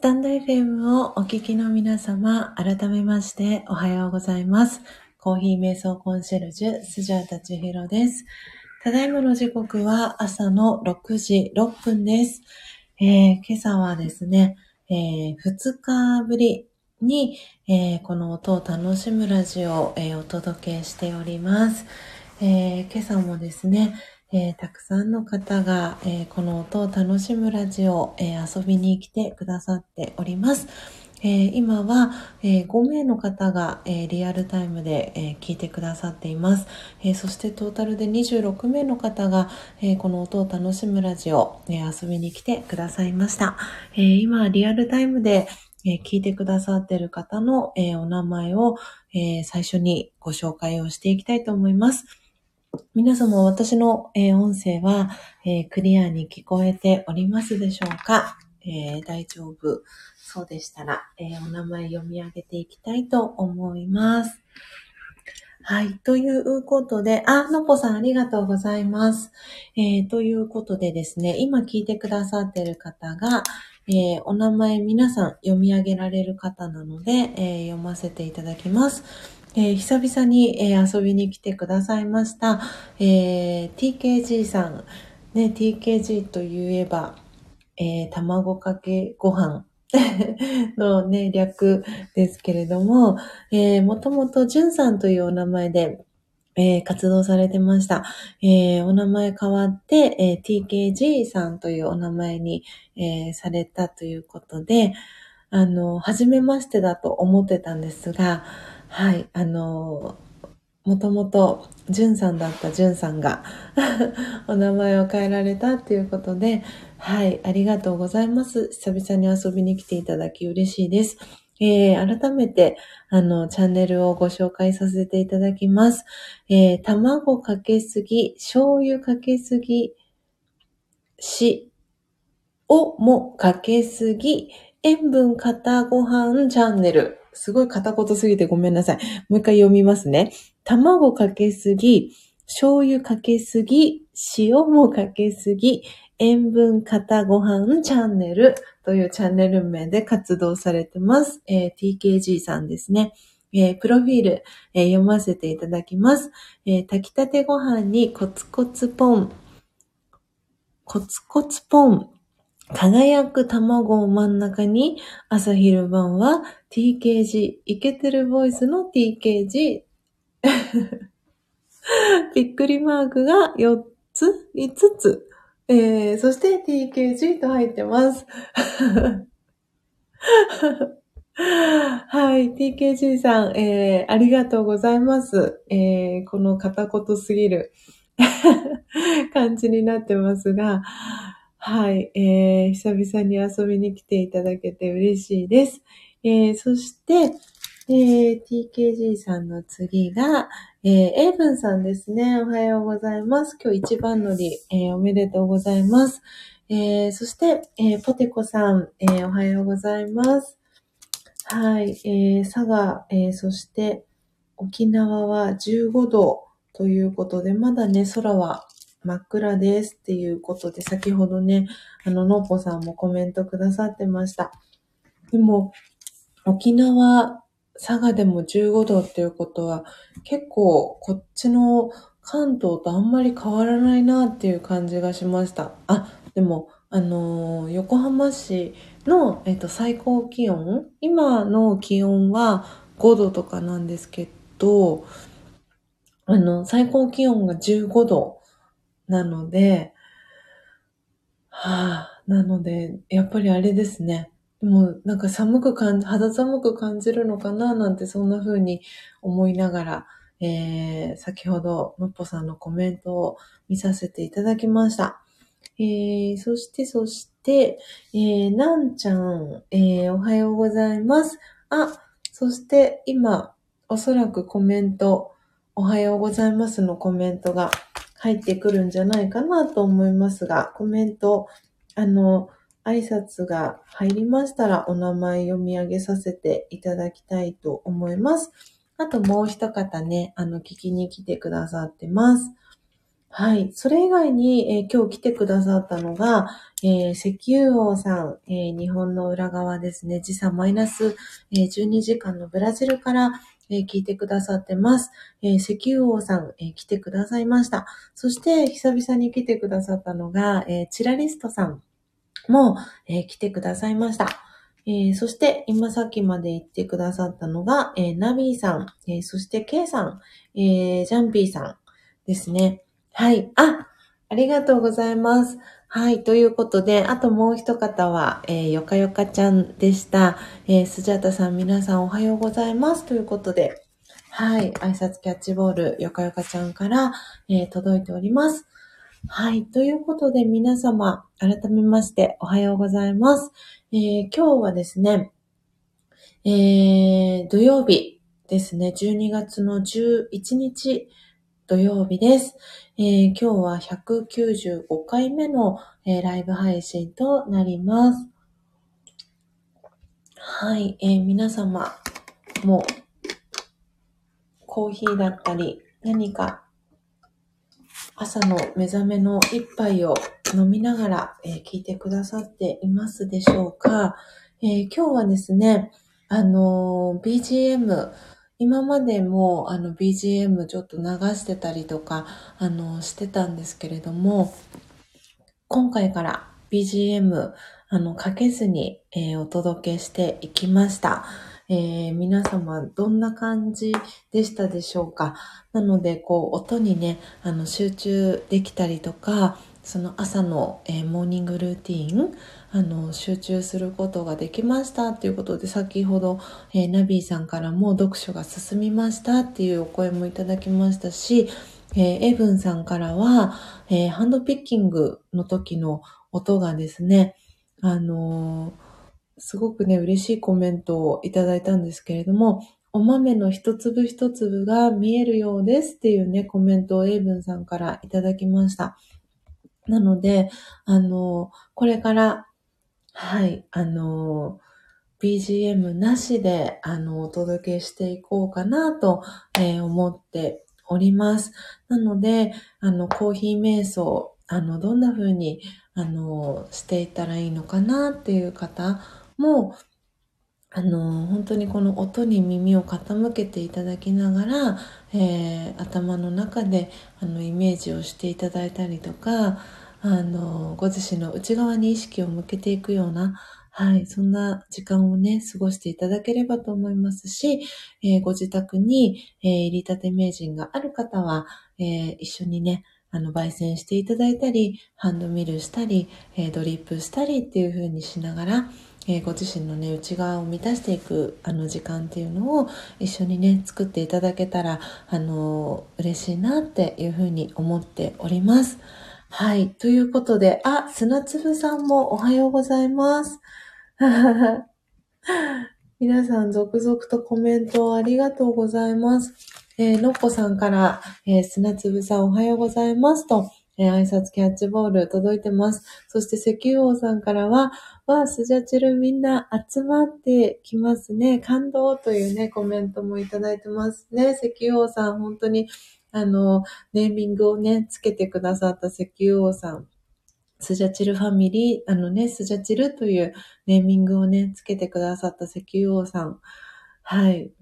スタンド FM をお聞きの皆様、改めましておはようございます。コーヒー瞑想コンシェルジュ、スジャータチヒロです。ただいまの時刻は朝の6時6分です。えー今朝はですね、え2日ぶりに、えーこの音を楽しむラジオを、えーお届けしております。え今朝もですね、えーたくさんの方が、えーこの音を楽しむラジオ、えー遊びに来てくださっております。え今は、え5名の方が、えリアルタイムで、え聞いてくださっています。えそしてトータルで26名の方が、えこの音を楽しむラジオ、え遊びに来てくださいました。え今リアルタイムで、え聞いてくださっている方の、えお名前を、え最初にご紹介をしていきたいと思います。皆様、私の、え音声は、えークリアに聞こえておりますでしょうか、えー大丈夫そうでしたら、えお名前読み上げていきたいと思います。はい。ということで、あ、のぽさんありがとうございます。えということでですね、今聞いてくださってる方が、えお名前皆さん読み上げられる方なので、え読ませていただきます。えー久々に、えー遊びに来てくださいました、えー TKG さん、ね、TKG といえば、え卵かけご飯。のね、略ですけれども、えもともとじゅんさんというお名前で、え活動されてました。えお名前変わって、え TKG さんというお名前に、えされたということで、あの、初めましてだと思ってたんですが、はい、あの、もともと、じゅんさんだったじゅんさんが、お名前を変えられたっていうことで、はい、ありがとうございます。久々に遊びに来ていただき嬉しいです。えー改めて、あの、チャンネルをご紹介させていただきます。えー卵かけすぎ、醤油かけすぎ、し、おもかけすぎ、塩分片ご飯チャンネル。すごい片言すぎてごめんなさい。もう一回読みますね。卵かけすぎ、醤油かけすぎ、塩もかけすぎ、塩分片ご飯チャンネルというチャンネル名で活動されてます。えー TKG さんですね。えープロフィール、えー読ませていただきます。え炊きたてご飯にコツコツポン、コツコツポン、輝く卵を真ん中に、朝昼晩は TKG、イケてるボイスの TKG、びっくりマークが4つ ?5 つ。えー、そして TKG と入ってます。はい、TKG さん、えー、ありがとうございます。えー、この片言すぎる 感じになってますが、はい、えー、久々に遊びに来ていただけて嬉しいです。えー、そして、えー、TKG さんの次が、えー、エイブンさんですね。おはようございます。今日一番乗り、えー、おめでとうございます。えー、そして、えー、ポテコさん、えー、おはようございます。はい、えー、佐賀、えー、そして沖縄は15度ということで、まだね、空は真っ暗ですっていうことで、先ほどね、あの、のっぽさんもコメントくださってました。でも、沖縄、佐賀でも15度っていうことは、結構こっちの関東とあんまり変わらないなっていう感じがしました。あ、でも、あのー横浜市の、えっと、最高気温、今の気温は5度とかなんですけど、あの、最高気温が15度なので、はあ、なので、やっぱりあれですね。でも、なんか寒く感じ、肌寒く感じるのかななんてそんな風に思いながら、えー、先ほどのっぽさんのコメントを見させていただきました。えー、そして、そして、えー、なんちゃん、えー、おはようございます。あ、そして今、おそらくコメント、おはようございますのコメントが入ってくるんじゃないかなと思いますが、コメント、あの、挨拶が入りましたらお名前読み上げさせていただきたいと思います。あともう一方ね、あの、聞きに来てくださってます。はい。それ以外に、えー今日来てくださったのが、えー石油王さん、えー日本の裏側ですね。時差マイナス、えー12時間のブラジルから、えー聞いてくださってます。えー石油王さん、えー来てくださいました。そして、久々に来てくださったのが、えチラリストさんも、え来てくださいました。えそして、今さっきまで言ってくださったのが、えナビーさん、えそして、ケイさん、えジャンピーさんですね。はい。あ、ありがとうございます。はい。ということで、あともう一方は、えーよかよかちゃんでした。えースジャタさん、皆さんおはようございます。ということで、はい。挨拶キャッチボール、よかよかちゃんから、えー届いております。はい。ということで、皆様、改めまして、おはようございます。えー今日はですね、えー土曜日ですね、12月の11日土曜日です。えー今日は195回目の、えーライブ配信となります。はい、えー皆様、も、コーヒーだったり、何か朝の目覚めの一杯を飲みながら、え聞いてくださっていますでしょうか、え今日はですね、あの BGM、今までもあの BGM ちょっと流してたりとか、あのしてたんですけれども、今回から BGM、あの、かけずに、えーお届けしていきました。えー皆様、どんな感じでしたでしょうか？なので、こう、音にね、あの、集中できたりとか、その朝の、えーモーニングルーティン、あの、集中することができましたっていうことで、先ほど、えーナビーさんからも読書が進みましたっていうお声もいただきましたし、えーエブンさんからは、えーハンドピッキングの時の音がですね、あのすごくね、嬉しいコメントをいただいたんですけれども、お豆の一粒一粒が見えるようですっていうね、コメントをエイブンさんからいただきました。なので、あのこれから、はい、あの BGM なしで、あの、お届けしていこうかなと、えー思っております。なので、あの、コーヒー瞑想、あの、どんな風に、あの、していったらいいのかなっていう方も、あの、本当にこの音に耳を傾けていただきながら、えー頭の中で、あの、イメージをしていただいたりとか、あの、ご自身の内側に意識を向けていくような、はい、そんな時間をね、過ごしていただければと思いますし、えーご自宅に、えー入りたて名人がある方は、えー一緒にね、あの、焙煎していただいたり、ハンドミルしたり、えードリップしたりっていう風にしながら、えーご自身のね、内側を満たしていく、あの、時間っていうのを一緒にね、作っていただけたら、あの、嬉しいなっていう風に思っております。はい。ということで、あ、砂粒さんもおはようございます。皆さん続々とコメントをありがとうございます。えーのっぽさんから、えー砂粒さんおはようございますと、えー挨拶キャッチボール届いてます。そして石油王さんからは、わあ、スジャチルみんな集まってきますね。感動というね、コメントもいただいてますね。石油王さん、本当に、あの、ネーミングをね、つけてくださった石油王さん。スジャチルファミリー、あのね、スジャチルというネーミングをね、つけてくださった石油王さん。はい。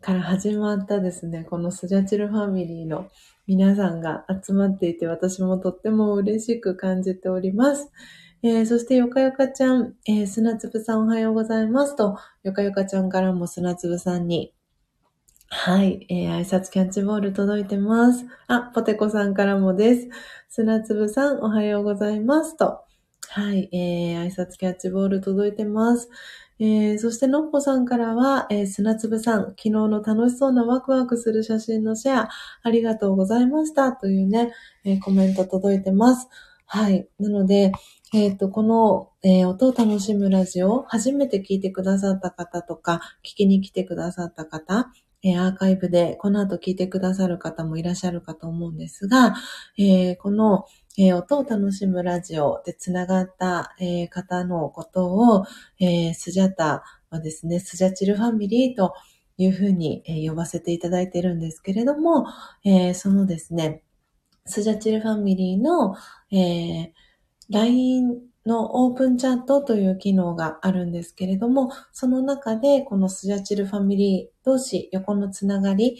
から始まったですね、このスジャチルファミリーの皆さんが集まっていて、私もとっても嬉しく感じております。えーそして、よかよかちゃん、えー砂粒さんおはようございますと、よかよかちゃんからも砂粒さんに、はい、えー挨拶キャッチボール届いてます。あ、ポテコさんからもです。砂粒さんおはようございますと、はい、えー挨拶キャッチボール届いてます。えーそして、のっぽさんからは、えー砂粒さん、昨日の楽しそうなワクワクする写真のシェア、ありがとうございました。というね、えーコメント届いてます。はい。なので、えっ、と、この、えー音を楽しむラジオ、初めて聞いてくださった方とか、聞きに来てくださった方、えアーカイブでこの後聞いてくださる方もいらっしゃるかと思うんですが、えーこの、えー音を楽しむラジオでつながった、えー方のことを、えスジャタはですね、スジャチルファミリーというふうに、え呼ばせていただいているんですけれども、えそのですね、スジャチルファミリーの、えー、LINE のオープンチャットという機能があるんですけれども、その中でこのスジャチルファミリー同士横のつながり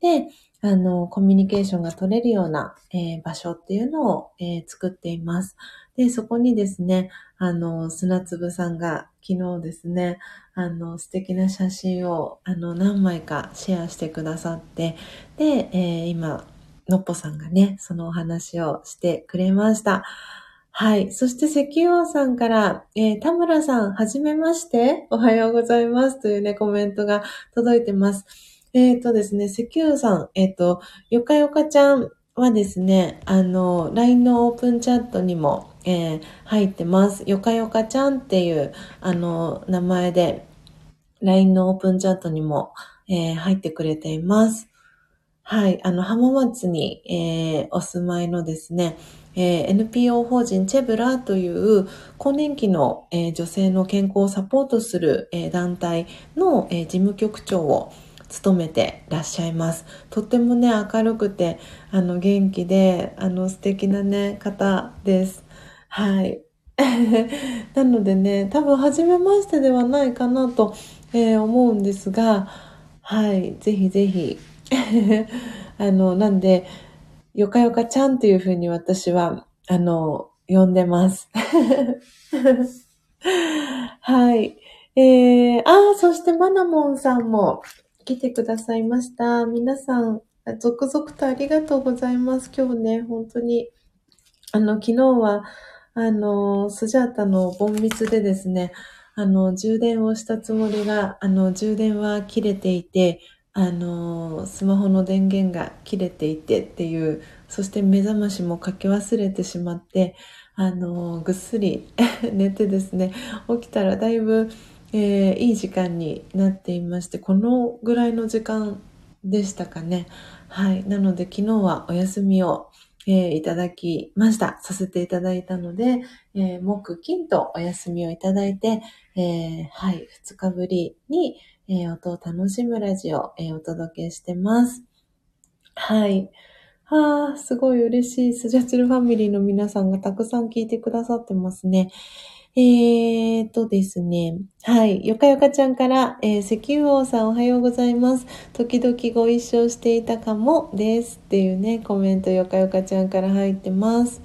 で、あの、コミュニケーションが取れるような、えー、場所っていうのを、えー、作っています。で、そこにですね、あの、砂粒さんが昨日ですね、あの、素敵な写真を、あの、何枚かシェアしてくださって、で、えー、今、のっぽさんがね、そのお話をしてくれました。はい。そして石油王さんから、えー、田村さん、はじめまして、おはようございますというね、コメントが届いてます。えっ、ー、とですね、石油さん、えっ、ー、と、よかよかちゃんはですね、あの、LINE のオープンチャットにも、えー、入ってます。よかよかちゃんっていう、あの、名前で、LINE のオープンチャットにも、えー、入ってくれています。はい。あの、浜松に、えー、お住まいのですね、えー、NPO 法人チェブラという更年期の、えー、女性の健康をサポートする、えー、団体の、え事務局長を務めてらっしゃいます。とってもね、明るくて、あの、元気で、あの、素敵なね、方です。はい。なのでね、多分、初めましてではないかなと、えー、思うんですが、はい。ぜひぜひ。あの、なんで、よかよかちゃんっていうふうに私は、あの、呼んでます。はい。えー、ああ、そしてマナモンさんも、来てくださいました。皆さん、続々とありがとうございます。今日ね、本当に、あの、昨日は、あの、スジャータのボンミスでですね、あの、充電をしたつもりが、あの、充電は切れていて、あの、スマホの電源が切れていてっていう、そして目覚ましもかけ忘れてしまって、あの、ぐっすり 寝てですね、起きたらだいぶ、えー、いい時間になっていまして、このぐらいの時間でしたかね。はい。なので昨日はお休みを、えー、いただきました。させていただいたので、えー、木、金とお休みをいただいて、え、はい。二日ぶりに、えー、音を楽しむラジオ、えー、お届けしてます。はい。ああ、すごい嬉しい。スジャチルファミリーの皆さんがたくさん聞いてくださってますね。えーとですね。はい。よかよかちゃんから、えー、石油王さんおはようございます。時々ご一緒していたかもです。っていうね、コメントよかよかちゃんから入ってます。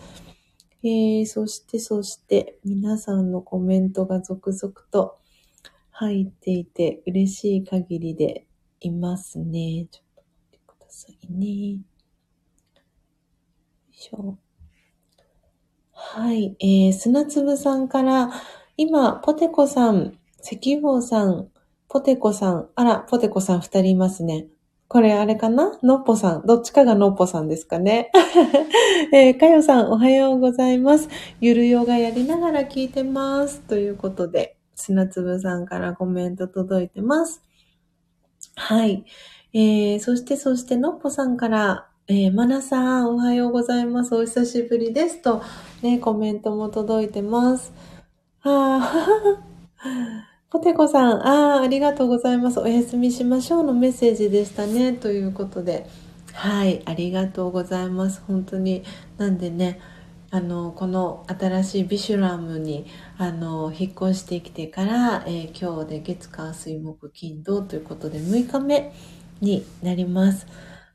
えー、そして、そして、皆さんのコメントが続々と入っていて嬉しい限りでいますね。ちょっと待ってくださいね。よいしょ。はい。えー、砂粒さんから、今、ポテコさん、石油さん、ポテコさん、あら、ポテコさん二人いますね。これあれかな？のっぽさん。どっちかがのっぽさんですかね。えー、かよさん、おはようございます。ゆるヨガやりながら聞いてます。ということで、砂粒さんからコメント届いてます。はい。えー、そして、そして、のっぽさんから、えー、まなさん、おはようございます。お久しぶりです。と、ね、コメントも届いてます。あポテコさん、ああ、ありがとうございます。お休みしましょうのメッセージでしたね。ということで。はい、ありがとうございます。本当に。なんでね、あの、この新しいビシュラムに、あの、引っ越してきてから、えー、今日で月火水木金土ということで6日目になります。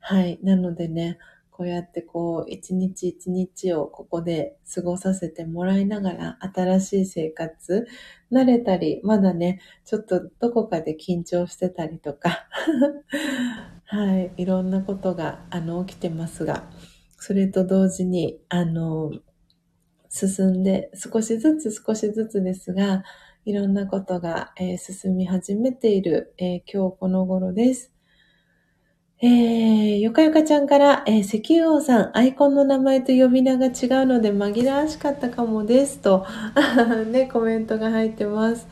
はい。なのでね、こうやってこう、一日一日をここで過ごさせてもらいながら、新しい生活、慣れたり、まだね、ちょっとどこかで緊張してたりとか、はい。いろんなことが、あの、起きてますが、それと同時に、あの、進んで、少しずつ少しずつですが、いろんなことが、えー、進み始めている、えー、今日この頃です。えー、よかよかちゃんから、えー、石油王さん、アイコンの名前と呼び名が違うので紛らわしかったかもです。と、ね、コメントが入ってます。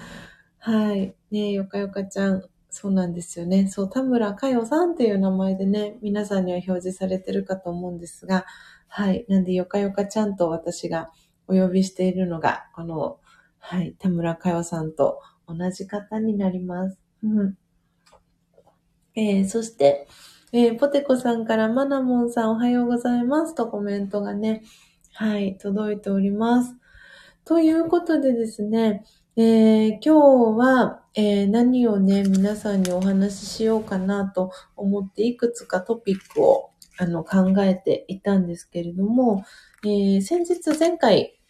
はい。ねよかよかちゃん、そうなんですよね。そう、田村かよさんっていう名前でね、皆さんには表示されてるかと思うんですが、はい。なんで、よかよかちゃんと私がお呼びしているのが、この、はい、田村かよさんと同じ方になります。うん。えー、そして、えー、ポテコさんからマナモンさんおはようございますとコメントがね、はい、届いております。ということでですね、えー、今日は、えー、何をね、皆さんにお話ししようかなと思っていくつかトピックをあの考えていたんですけれども、えー、先日前回、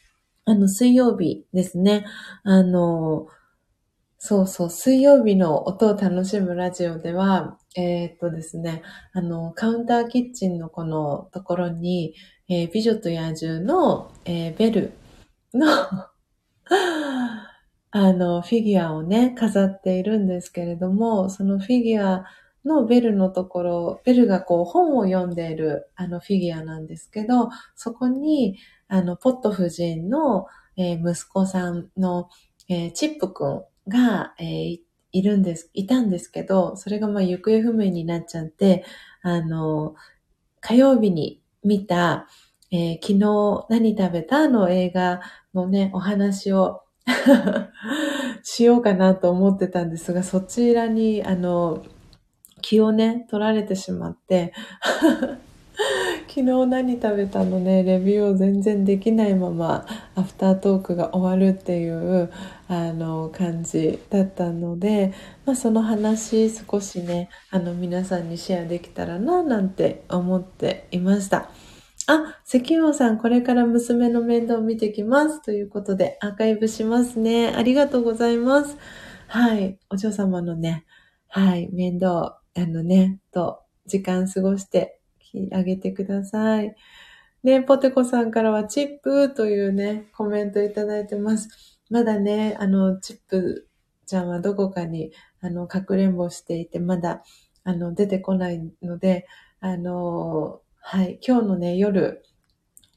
あの水曜日ですね、あの、そうそう、水曜日の音を楽しむラジオでは、えー、っとですね、あの、カウンターキッチンのこのところに、えー、美女と野獣の、えー、ベルの あの、フィギュアをね、飾っているんですけれども、そのフィギュアのベルのところ、ベルがこう本を読んでいるあのフィギュアなんですけど、そこに、あの、ポット夫人の、えー、息子さんの、えー、チップくんが、えー、いるんです、いたんですけど、それがまあ行方不明になっちゃって、あの、火曜日に見た、えー、昨日何食べたの映画のね、お話を しようかなと思ってたんですが、そちらに、あの、気をね、取られてしまって 昨日何食べたのね、レビューを全然できないまま、アフタートークが終わるっていう、あの、感じだったので、まあ、その話少しね、あの、皆さんにシェアできたらな、なんて思っていました。あ、石王さん、これから娘の面倒を見てきます。ということで、アーカイブしますね。ありがとうございます。はい。お嬢様のね、はい、面倒、あのね、と、時間過ごしてあげてください。ね、ポテコさんからはチップというね、コメントいただいてます。まだね、あの、チップちゃんはどこかに、あの、かくれんぼしていて、まだ、あの、出てこないので、あの、はい。今日のね、夜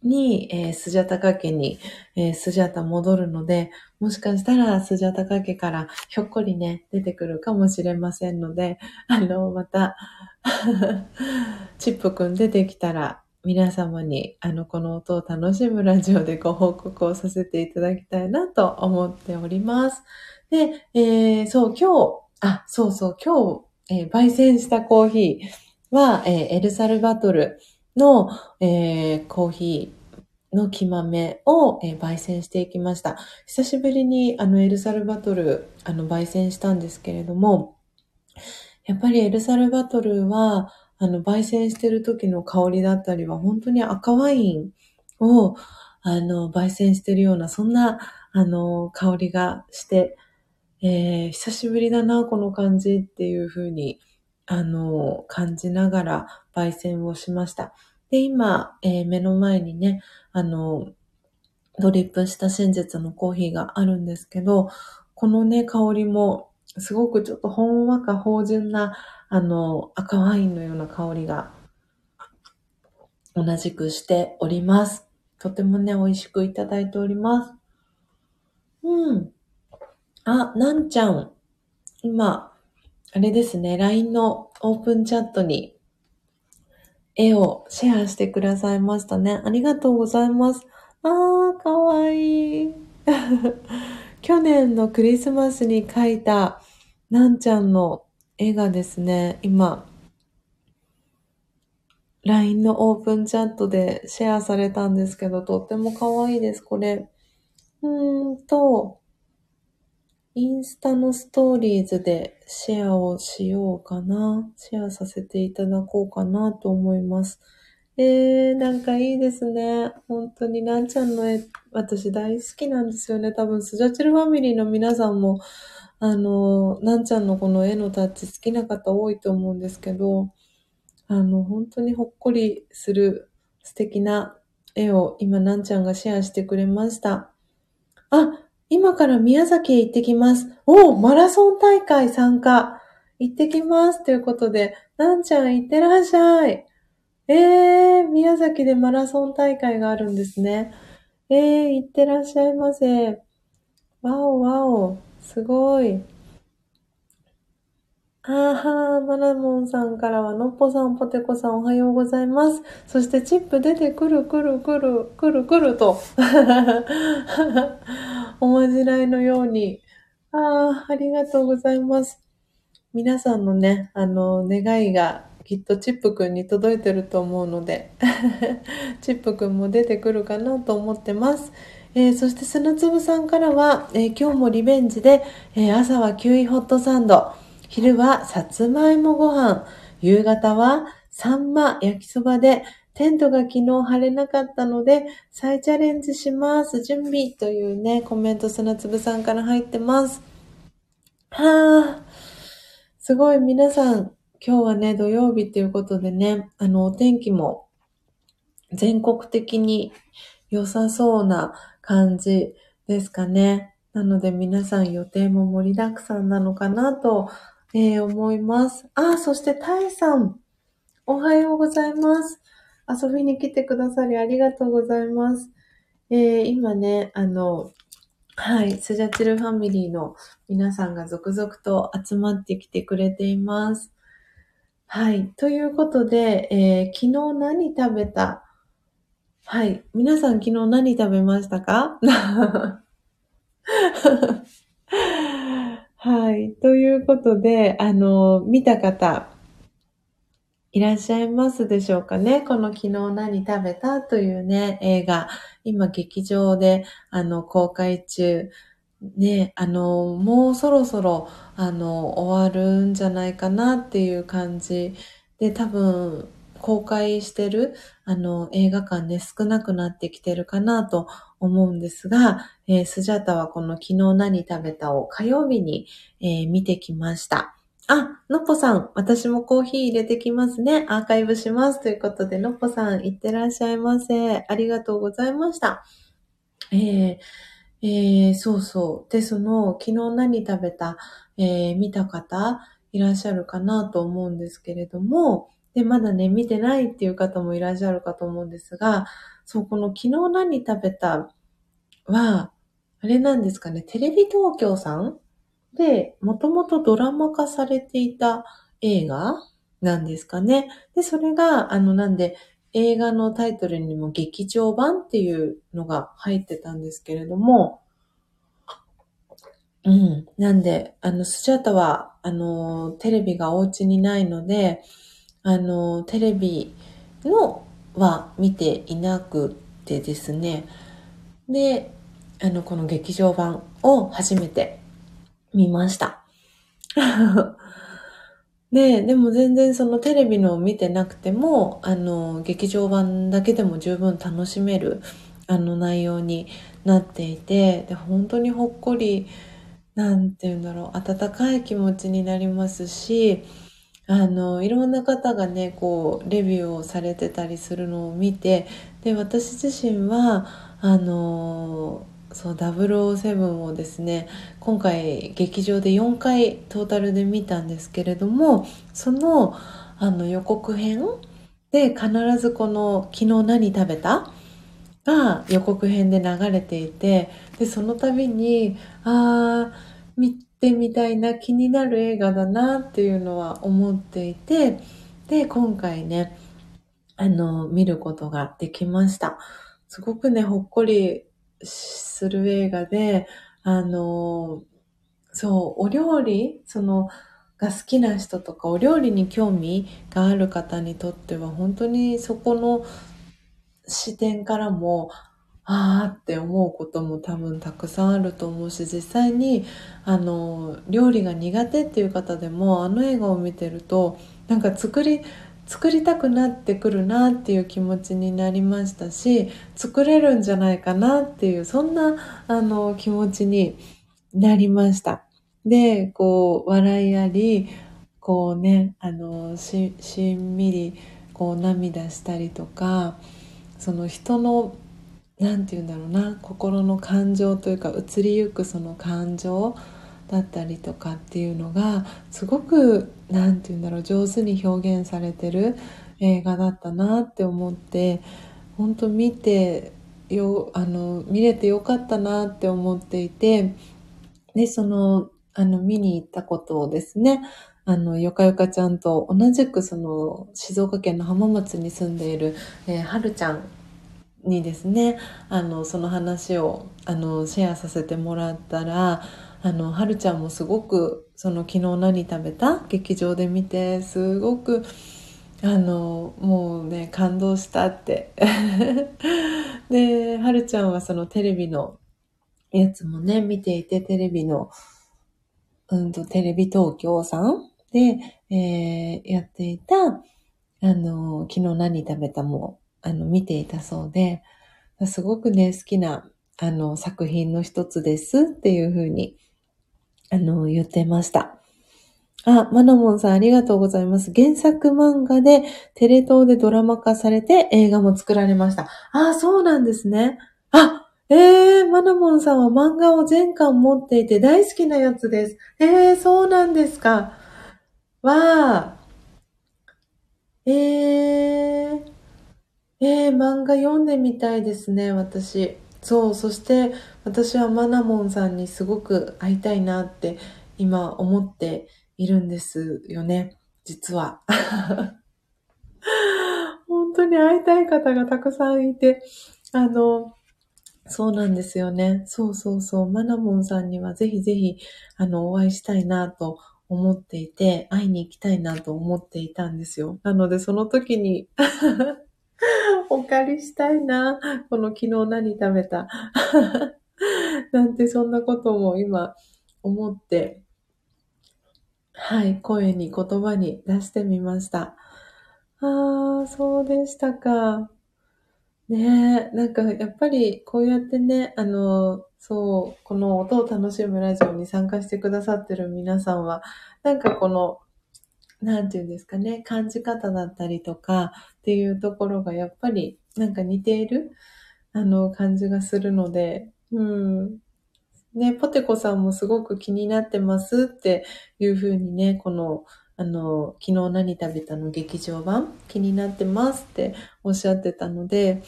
に、えー、スジャタカ家に、えー、スジャタ戻るので、もしかしたらスジャタカ家からひょっこりね、出てくるかもしれませんので、あの、また チップくん出てきたら、皆様に、あの、この音を楽しむラジオでご報告をさせていただきたいなと思っております。で、えー、そう、今日、あ、そうそう、今日、えー、焙煎したコーヒーは、えー、エルサルバトル、の、えー、コーヒーの木豆を、えー、焙煎していきました。久しぶりにあのエルサルバトルあの焙煎したんですけれども、やっぱりエルサルバトルはあの焙煎してる時の香りだったりは本当に赤ワインをあの焙煎してるようなそんなあの香りがして、えー、久しぶりだなこの感じっていう風にあの、感じながら焙煎をしました。で、今、えー、目の前にね、あの、ドリップした真実のコーヒーがあるんですけど、このね、香りも、すごくちょっとほんわか芳醇な、あの、赤ワインのような香りが、同じくしております。とてもね、美味しくいただいております。うん。あ、なんちゃん。今、あれですね、LINE のオープンチャットに絵をシェアしてくださいましたね。ありがとうございます。あー、かわいい。去年のクリスマスに描いたなんちゃんの絵がですね、今、LINE のオープンチャットでシェアされたんですけど、とっても可愛いです、これ。うーんと、インスタのストーリーズでシェアをしようかな。シェアさせていただこうかなと思います。えー、なんかいいですね。本当になんちゃんの絵、私大好きなんですよね。多分、スジャチルファミリーの皆さんも、あの、なんちゃんのこの絵のタッチ好きな方多いと思うんですけど、あの、本当にほっこりする素敵な絵を今なんちゃんがシェアしてくれました。あ、今から宮崎へ行ってきます。おマラソン大会参加。行ってきます。ということで、なんちゃん行ってらっしゃい。えー、宮崎でマラソン大会があるんですね。えー、行ってらっしゃいませ。わおわお、すごい。あーはー、マナモンさんからは、のっぽさん、ポテコさん、おはようございます。そして、チップ出てくる、くる、くる、くる、くると。おまじないのように。ああ、ありがとうございます。皆さんのね、あの、願いがきっとチップくんに届いてると思うので、チップくんも出てくるかなと思ってます。えー、そして砂粒さんからは、えー、今日もリベンジで、えー、朝はキウイホットサンド、昼はさつまいもご飯、夕方はサンマ焼きそばで、テントが昨日晴れなかったので、再チャレンジします。準備というね、コメント砂粒さんから入ってます。はぁ、すごい皆さん、今日はね、土曜日っていうことでね、あの、お天気も全国的に良さそうな感じですかね。なので皆さん予定も盛りだくさんなのかなと、えー、思います。あ、そしてタイさん、おはようございます。遊びに来てくださりありがとうございます。えー、今ね、あの、はい、スジャチルファミリーの皆さんが続々と集まってきてくれています。はい、ということで、えー、昨日何食べた？はい。皆さん昨日何食べましたか？はい。ということで、あの、見た方、いらっしゃいますでしょうかね？この昨日何食べた？というね、映画、今劇場で、あの、公開中。ね、あの、もうそろそろ、あの、終わるんじゃないかなっていう感じで、多分、公開してる、あの、映画館で少なくなってきてるかなと思うんですが、えー、スジャタはこの昨日何食べたを火曜日に、えー、見てきました。あ、のっぽさん、私もコーヒー入れてきますね。アーカイブします。ということで、のっぽさん、いってらっしゃいませ。ありがとうございました。えー、えー、そうそう。で、その、昨日何食べた、えー、見た方、いらっしゃるかなと思うんですけれども、で、まだね、見てないっていう方もいらっしゃるかと思うんですが、そう、この昨日何食べたは、あれなんですかね、テレビ東京さんで、もともとドラマ化されていた映画なんですかね。で、それが、あの、なんで、映画のタイトルにも劇場版っていうのが入ってたんですけれども、うん。なんで、あの、スジャータは、あの、テレビがお家にないので、あの、テレビのは見ていなくてですね。で、あの、この劇場版を初めて見ました。で、でも全然そのテレビのを見てなくても、あの、劇場版だけでも十分楽しめる、あの内容になっていて、で、本当にほっこり、なんて言うんだろう、温かい気持ちになりますし、あの、いろんな方がね、こう、レビューをされてたりするのを見て、で、私自身は、あの、そう、007をですね、今回劇場で4回トータルで見たんですけれども、その、あの、予告編で必ずこの、昨日何食べた？が予告編で流れていて、で、その度に、あー、見てみたいな気になる映画だなっていうのは思っていて、で、今回ね、あの、見ることができました。すごくね、ほっこりする映画で、あの、そう、お料理その、が好きな人とか、お料理に興味がある方にとっては、本当にそこの視点からも、ああって思うことも多分たくさんあると思うし、実際に、あの、料理が苦手っていう方でも、あの映画を見てると、なんか作り、作りたくなってくるなっていう気持ちになりましたし、作れるんじゃないかなっていう、そんな、あの、気持ちになりました。で、こう、笑いあり、こうね、あの、し、しんみり、こう涙したりとか、その人の何て言うんだろうな心の感情というか移りゆくその感情だったりとかっていうのがすごく何て言うんだろう上手に表現されてる映画だったなって思って本当見てよあの見れてよかったなって思っていてでそのあの見に行ったことをですねあの、よかよかちゃんと同じくその静岡県の浜松に住んでいる、えー、はるちゃんにですねあのその話をあのシェアさせてもらったらあのはるちゃんもすごくその昨日何食べた？劇場で見てすごくあの、もうね、感動したって。で、はるちゃんはそのテレビのやつもね、見ていて、テレビの、うんと、テレビ東京さん？で、えーやっていた、あの、昨日何食べたも、あの、見ていたそうで、すごくね、好きな、あの、作品の一つですっていうふうに、あの、言ってました。あ、マナモンさんありがとうございます。原作漫画でテレ東でドラマ化されて映画も作られました。あ、そうなんですね。あ、えー、マナモンさんは漫画を全巻持っていて大好きなやつです。えー、そうなんですか。わー。えー、えー、漫画読んでみたいですね、私。そう、そして私はマナモンさんにすごく会いたいなって今思っているんですよね、実は。本当に会いたい方がたくさんいて、あの、そうなんですよね。そうそうそう。マナモンさんにはぜひぜひ、あの、お会いしたいなと思っていて、会いに行きたいなと思っていたんですよ。なので、その時に、お借りしたいな。この昨日何食べた？なんてそんなことも今思って、はい、声に言葉に出してみました。ああ、そうでしたか。ねえ、なんかやっぱりこうやってね、あの、そう、この音を楽しむラジオに参加してくださってる皆さんは、なんかこの、なんていうんですかね、感じ方だったりとかっていうところがやっぱりなんか似ている、あの、感じがするので、うん。ね、ポテコさんもすごく気になってますっていうふうにね、この、あの、昨日何食べたの劇場版気になってますっておっしゃってたので、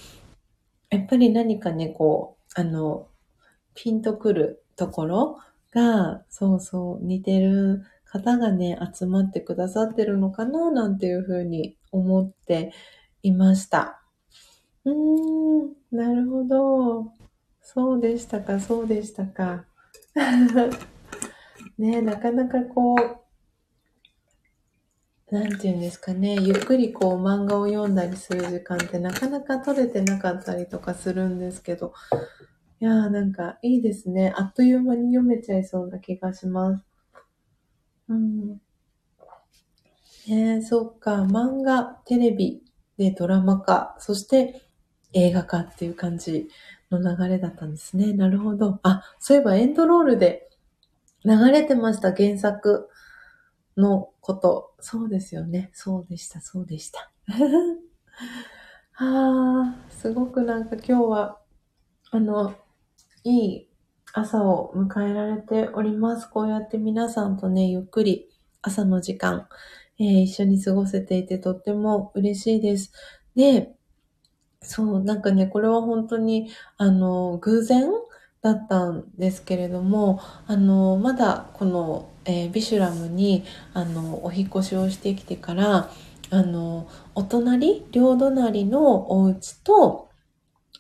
やっぱり何かね、こう、あの、ピンとくるところが、そうそう、似てる方がね、集まってくださってるのかな、なんていうふうに思っていました。うーん、なるほど。そうでしたか、そうでしたか。ねなかなかこう、なんていうんですかね、ゆっくりこう漫画を読んだりする時間ってなかなか取れてなかったりとかするんですけど、いやーなんかいいですね。あっという間に読めちゃいそうな気がします。うん。ねえ、そっか。漫画、テレビでドラマ化、そして映画化っていう感じの流れだったんですね。なるほど。あ、そういえばエンドロールで流れてました、原作のこと。そうですよね。そうでした、そうでした。は あ、すごくなんか今日は、あの、いい朝を迎えられております。こうやって皆さんとね、ゆっくり朝の時間、えー一緒に過ごせていてとっても嬉しいです。で、そう、なんかね、これは本当に、あの、偶然だったんですけれども、あの、まだこの、えービシュラムに、あの、お引っ越しをしてきてから、あの、お隣、両隣のお家と、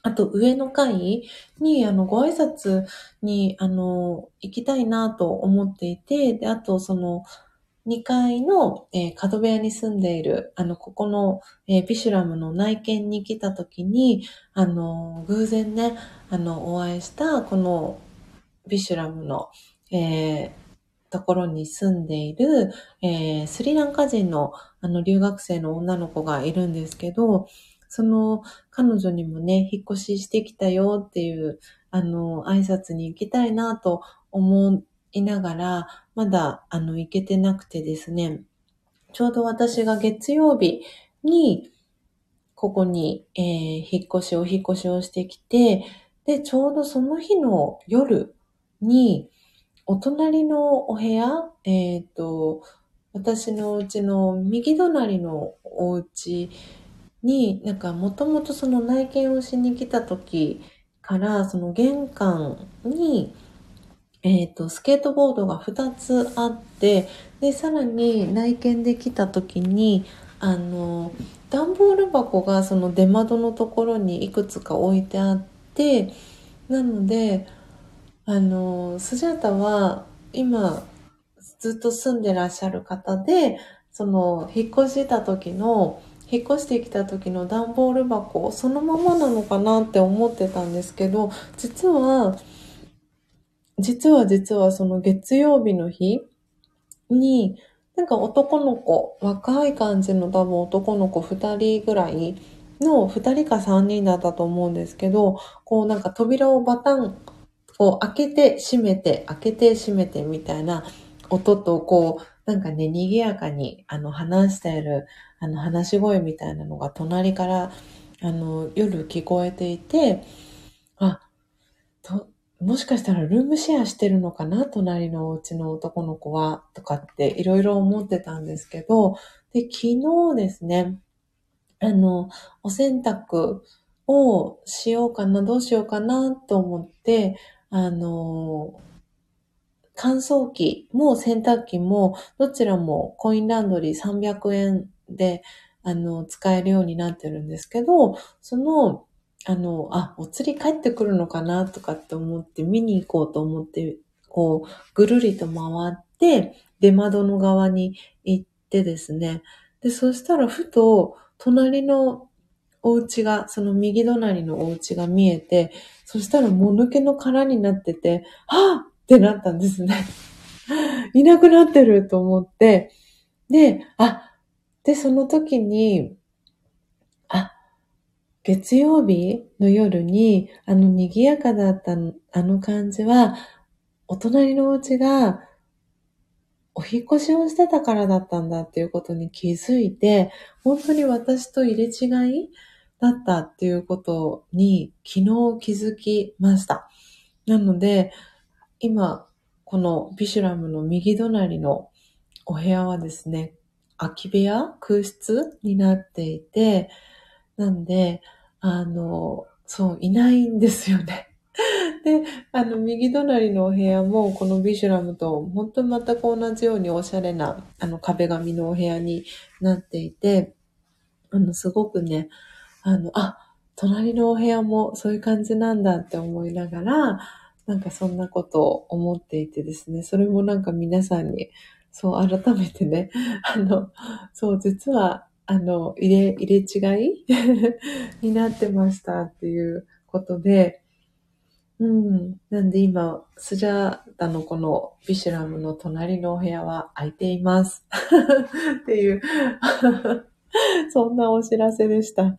あと上の階に、あの、ご挨拶に、あの、行きたいなと思っていて、で、あと、その、2階の、えー角部屋に住んでいる、あの、ここの、えービシュラムの内見に来た時に、あの、偶然ね、あの、お会いした、この、ビシュラムの、えーところに住んでいる、えースリランカ人の、あの、留学生の女の子がいるんですけど、その、彼女にもね、引っ越ししてきたよっていう、あの、挨拶に行きたいなと思いながら、まだ、あの、行けてなくてですね、ちょうど私が月曜日に、ここに、えー引っ越し、お引っ越しをしてきて、で、ちょうどその日の夜に、お隣のお部屋、えっ、と、私のうちの右隣のお家に、なんかもともとその内見をしに来た時から、その玄関に、えっ、と、スケートボードが2つあって、で、さらに内見で来た時に、あの、段ボール箱がその出窓のところにいくつか置いてあって、なので、あの、スジャータは今ずっと住んでらっしゃる方で、その、引っ越した時の、引っ越してきた時の段ボール箱、そのままなのかなって思ってたんですけど、実は、実は実はその月曜日の日に、なんか男の子、若い感じの多分男の子2人ぐらいの2人か3人だったと思うんですけど、こうなんか扉をバタン、こう開けて閉めて、開けて閉めてみたいな音と、こう、なんかね、賑やかに、あの、話している、あの、話し声みたいなのが隣から、あの、夜聞こえていて、あ、と、もしかしたらルームシェアしてるのかな？隣のお家の男の子は、とかっていろいろ思ってたんですけど、で、昨日ですね、あの、お洗濯をしようかな、どうしようかなと思って、あの、乾燥機も洗濯機も、どちらもコインランドリー300円で、あの、使えるようになってるんですけど、その、あの、あ、お釣り帰ってくるのかなとかって思って見に行こうと思って、こう、ぐるりと回って、出窓の側に行ってですね。で、そしたらふと、隣のお家が、その右隣のお家が見えて、そしたらもぬけの殻になってて、はぁってなったんですね。いなくなってると思って、で、あ、で、その時に、月曜日の夜に、あの賑やかだったあの感じは、お隣のお家がお引越しをしてたからだったんだっていうことに気づいて、本当に私と入れ違いだったっていうことに昨日気づきました。なので、今、このビシュラムの右隣のお部屋はですね、空き部屋空室になっていて、なんで、あの、そう、いないんですよね。で、あの、右隣のお部屋も、このビシュラムと、本当に全く同じようにおしゃれな、あの、壁紙のお部屋になっていて、あの、すごくね、あの、あ、隣のお部屋もそういう感じなんだって思いながら、なんかそんなことを思っていてですね、それもなんか皆さんに、そう改めてね、あの、そう、実は、あの、入れ、入れ違い？になってましたっていうことで、うん。なんで今、スジャータのこのビシュラムの隣のお部屋は空いています。っていう そんなお知らせでした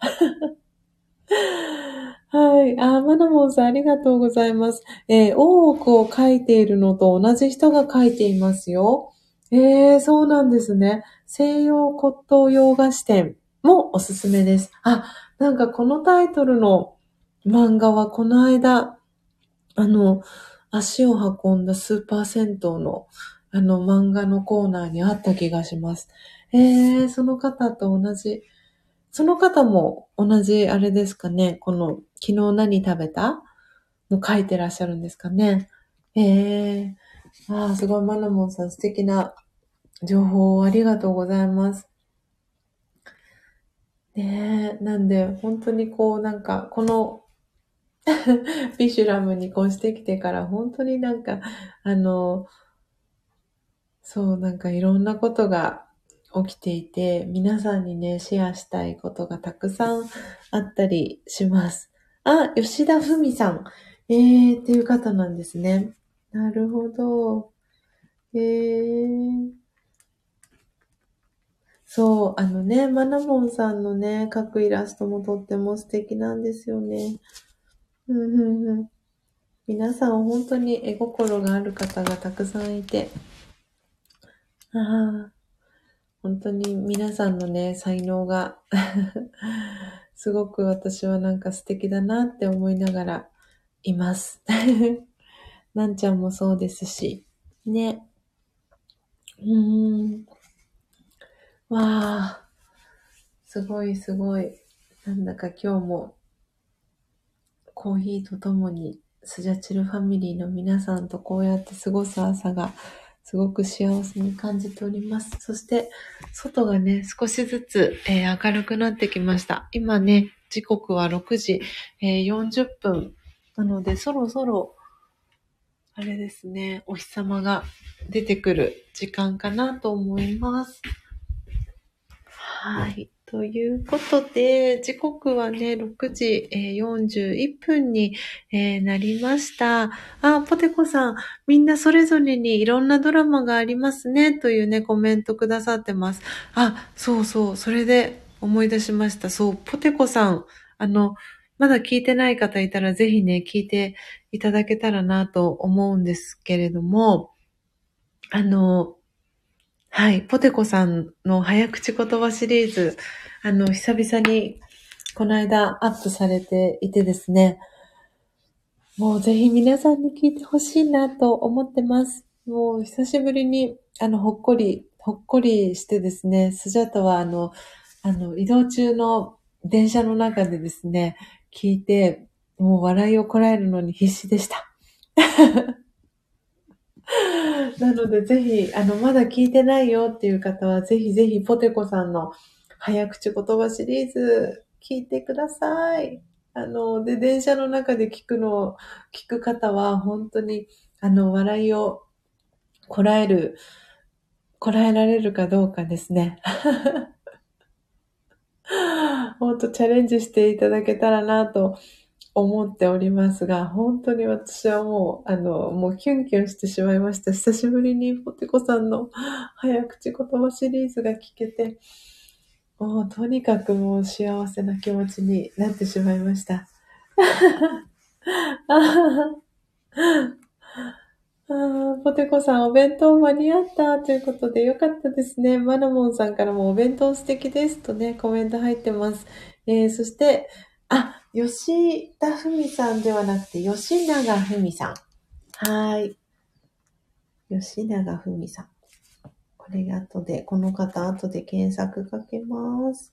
はい。あ、マナモンさんありがとうございます。えー、大奥を書いているのと同じ人が書いていますよ。えー、そうなんですね。西洋骨董洋菓子店もおすすめです。あ、なんかこのタイトルの漫画はこの間、あの、足を運んだスーパー銭湯のあの漫画のコーナーにあった気がします。えー、その方と同じ。その方も同じあれですかね。この昨日何食べた？の書いてらっしゃるんですかね。ええー、ああ、すごい、マナモンさん素敵な情報をありがとうございます。ねえ、なんで、本当にこう、なんか、この ビシュラムに越してきてから、本当になんか、あの、そう、なんかいろんなことが起きていて、皆さんにね、シェアしたいことがたくさんあったりします。あ、吉田文さん。えー、っていう方なんですね。なるほど。えー。そう、あのね、マナモンさんのね、描くイラストもとっても素敵なんですよね。うんうん。皆さん本当に絵心がある方がたくさんいて。ああ、本当に皆さんのね、才能が すごく私はなんか素敵だなって思いながらいます。なんちゃんもそうですし。ね。うん。わあ。すごいすごい。なんだか今日もコーヒーとともにスジャチルファミリーの皆さんとこうやって過ごす朝がすごく幸せに感じております。そして、外がね、少しずつ、えー、明るくなってきました。今ね、時刻は6時、えー、40分なので、そろそろ、あれですね、お日様が出てくる時間かなと思います。はい。ということで、時刻はね、6時、えー、41分に、えー、なりました。あ、ポテコさん、みんなそれぞれにいろんなドラマがありますね、というね、コメントくださってます。あ、そうそう、それで思い出しました。そう、ポテコさん、あの、まだ聞いてない方いたらぜひね、聞いていただけたらなと思うんですけれども、あの、はい。ポテコさんの早口言葉シリーズ、あの、久々にこの間アップされていてですね、もうぜひ皆さんに聞いてほしいなと思ってます。もう久しぶりに、あの、ほっこり、ほっこりしてですね、スジャタはあの、あの、移動中の電車の中でですね、聞いて、もう笑いをこらえるのに必死でした。なので、ぜひ、あの、まだ聞いてないよっていう方は、ぜひぜひ、ポテコさんの早口言葉シリーズ、聞いてください。あの、で、電車の中で聞くの、聞く方は、本当に、あの、笑いをこらえる、こらえられるかどうかですね。本当チャレンジしていただけたらなと思っておりますが、本当に私はもう、あの、もうキュンキュンしてしまいました。久しぶりにポテコさんの早口言葉シリーズが聞けて、もうとにかくもう幸せな気持ちになってしまいました。ああポテコさん、お弁当間に合ったということでよかったですね。マナモンさんからもお弁当素敵ですとね、コメント入ってます。えー、そして、あ、吉田文さんではなくて、吉永文さん。はい。吉永文さん。これ後で、この方後で検索かけます。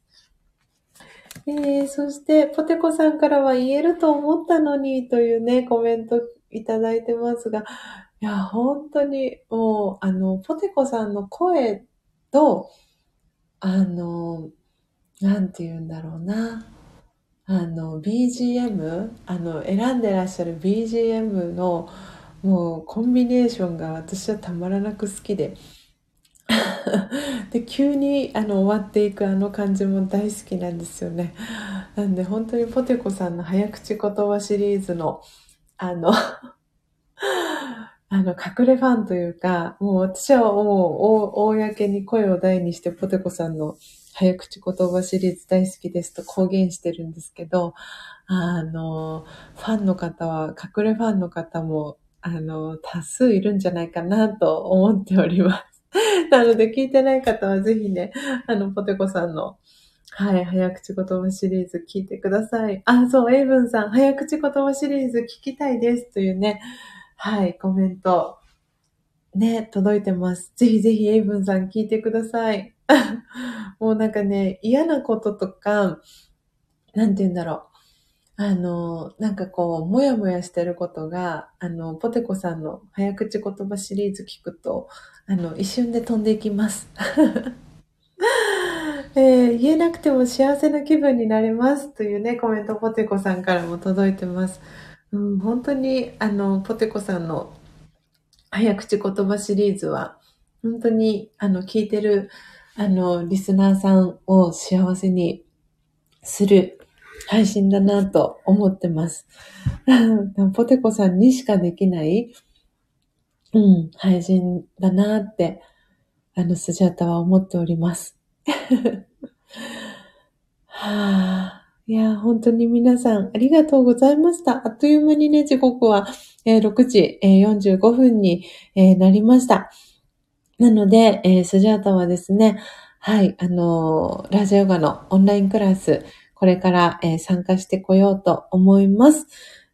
えー、そして、ポテコさんからは言えると思ったのにというね、コメントいただいてますが、いや、本当にもう、あの、ポテコさんの声と、あの、なんて言うんだろうな。あの、BGM、あの、選んでらっしゃる BGM の、もう、コンビネーションが私はたまらなく好きで。で、急に、あの、終わっていくあの感じも大好きなんですよね。なんで、本当にポテコさんの早口言葉シリーズの、あのあの、隠れファンというか、もう私はもう、公に声を大にしてポテコさんの早口言葉シリーズ大好きですと公言してるんですけど、あの、ファンの方は、隠れファンの方も、あの、多数いるんじゃないかなと思っております。なので、聞いてない方はぜひね、あの、ポテコさんの、はい、早口言葉シリーズ聞いてください。あ、そう、エイブンさん、早口言葉シリーズ聞きたいですというね、はい、コメント、ね、届いてます。ぜひぜひエイブンさん聞いてください。もうなんかね、嫌なこととか、なんて言うんだろう。あの、なんかこう、もやもやしてることが、あの、ポテコさんの早口言葉シリーズ聞くと、あの、一瞬で飛んでいきます。えー、言えなくても幸せな気分になれますというね、コメントポテコさんからも届いてます。うん、本当に、あの、ポテコさんの早口言葉シリーズは、本当に、あの、聞いてる、あの、リスナーさんを幸せにする配信だなと思ってます。ポテコさんにしかできない、うん、配信だなって、あの、スジャタは思っております。はあいや、本当に皆さんありがとうございました。あっという間にね、時刻は、えー、6時、えー、45分に、えー、なりました。なので、えー、スジャータはですね、はい、あのラジオガのオンラインクラス、これから、え参加してこようと思います。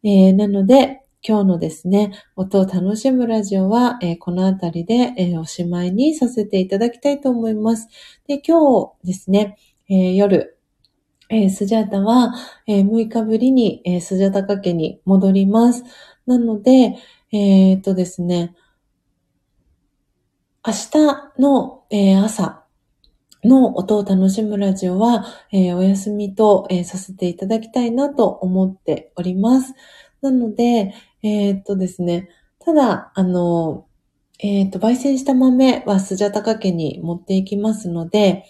えなので、今日のですね、音を楽しむラジオは、えこのあたりで、えおしまいにさせていただきたいと思います。で、今日ですね、え夜、え、スジャータは、え、6日ぶりに、え、スジャータ家に戻ります。なので、えー、っとですね、明日の、えー、朝の音を楽しむラジオは、えー、お休みと、えー、させていただきたいなと思っております。なので、えー、っとですね、ただ、あの、えっと、焙煎した豆はスジャタカ家に持っていきますので、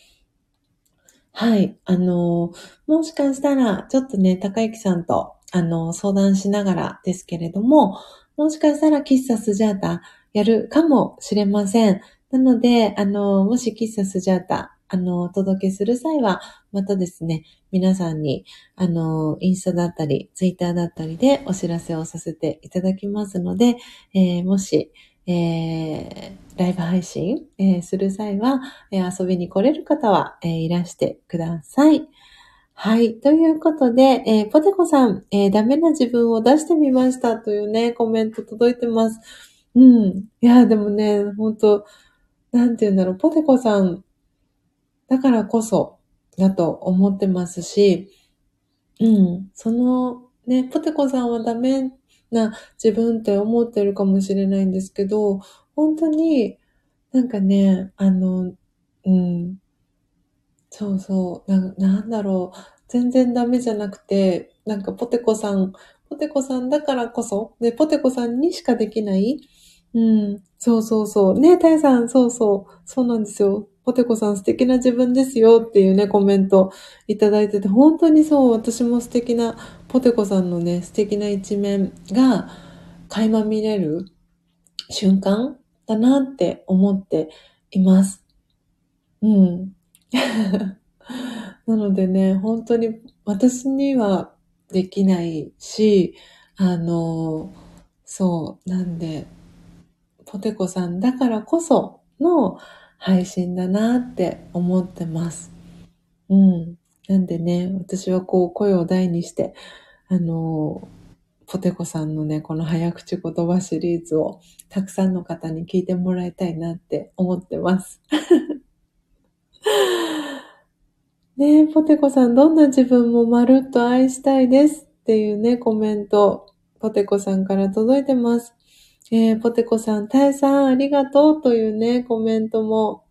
はい。あの、もしかしたら、ちょっとね、高之さんと、あの、相談しながらですけれども、もしかしたら喫茶スジャータやるかもしれません。なので、あの、もし喫茶スジャータ、あの、お届けする際は、またですね、皆さんに、あの、インスタだったり、ツイッターだったりでお知らせをさせていただきますので、えー、もし、えー、ライブ配信、えー、する際は、え、遊びに来れる方は、え、いらしてください。はい。ということで、えー、ポテコさん、えー、ダメな自分を出してみましたというね、コメント届いてます。うん。いや、でもね、本当なんて言うんだろう、ポテコさん、だからこそ、だと思ってますし、うん。その、ね、ポテコさんはダメな自分って思ってるかもしれないんですけど、本当になんかね、あの、うん、そうそう、ななんだろう、全然ダメじゃなくて、なんかポテコさん、ポテコさんだからこそ、で、ポテコさんにしかできない、うん、そうそうそう。ねタイさん、そうそう、そうなんですよ。ポテコさん素敵な自分ですよっていうね、コメントいただいてて、本当にそう、私も素敵な、ポテコさんのね、素敵な一面が垣間見れる瞬間だなって思っています。うん。なのでね、本当に私にはできないし、あの、そう、なんで、ポテコさんだからこその配信だなって思ってます。うん。なんでね、私はこう声を大にして、あの、ポテコさんのね、この早口言葉シリーズをたくさんの方に聞いてもらいたいなって思ってます。ね、ポテコさん、どんな自分もまるっと愛したいですっていうね、コメント、ポテコさんから届いてます。えー、ポテコさん、タエさん、ありがとうというね、コメントも、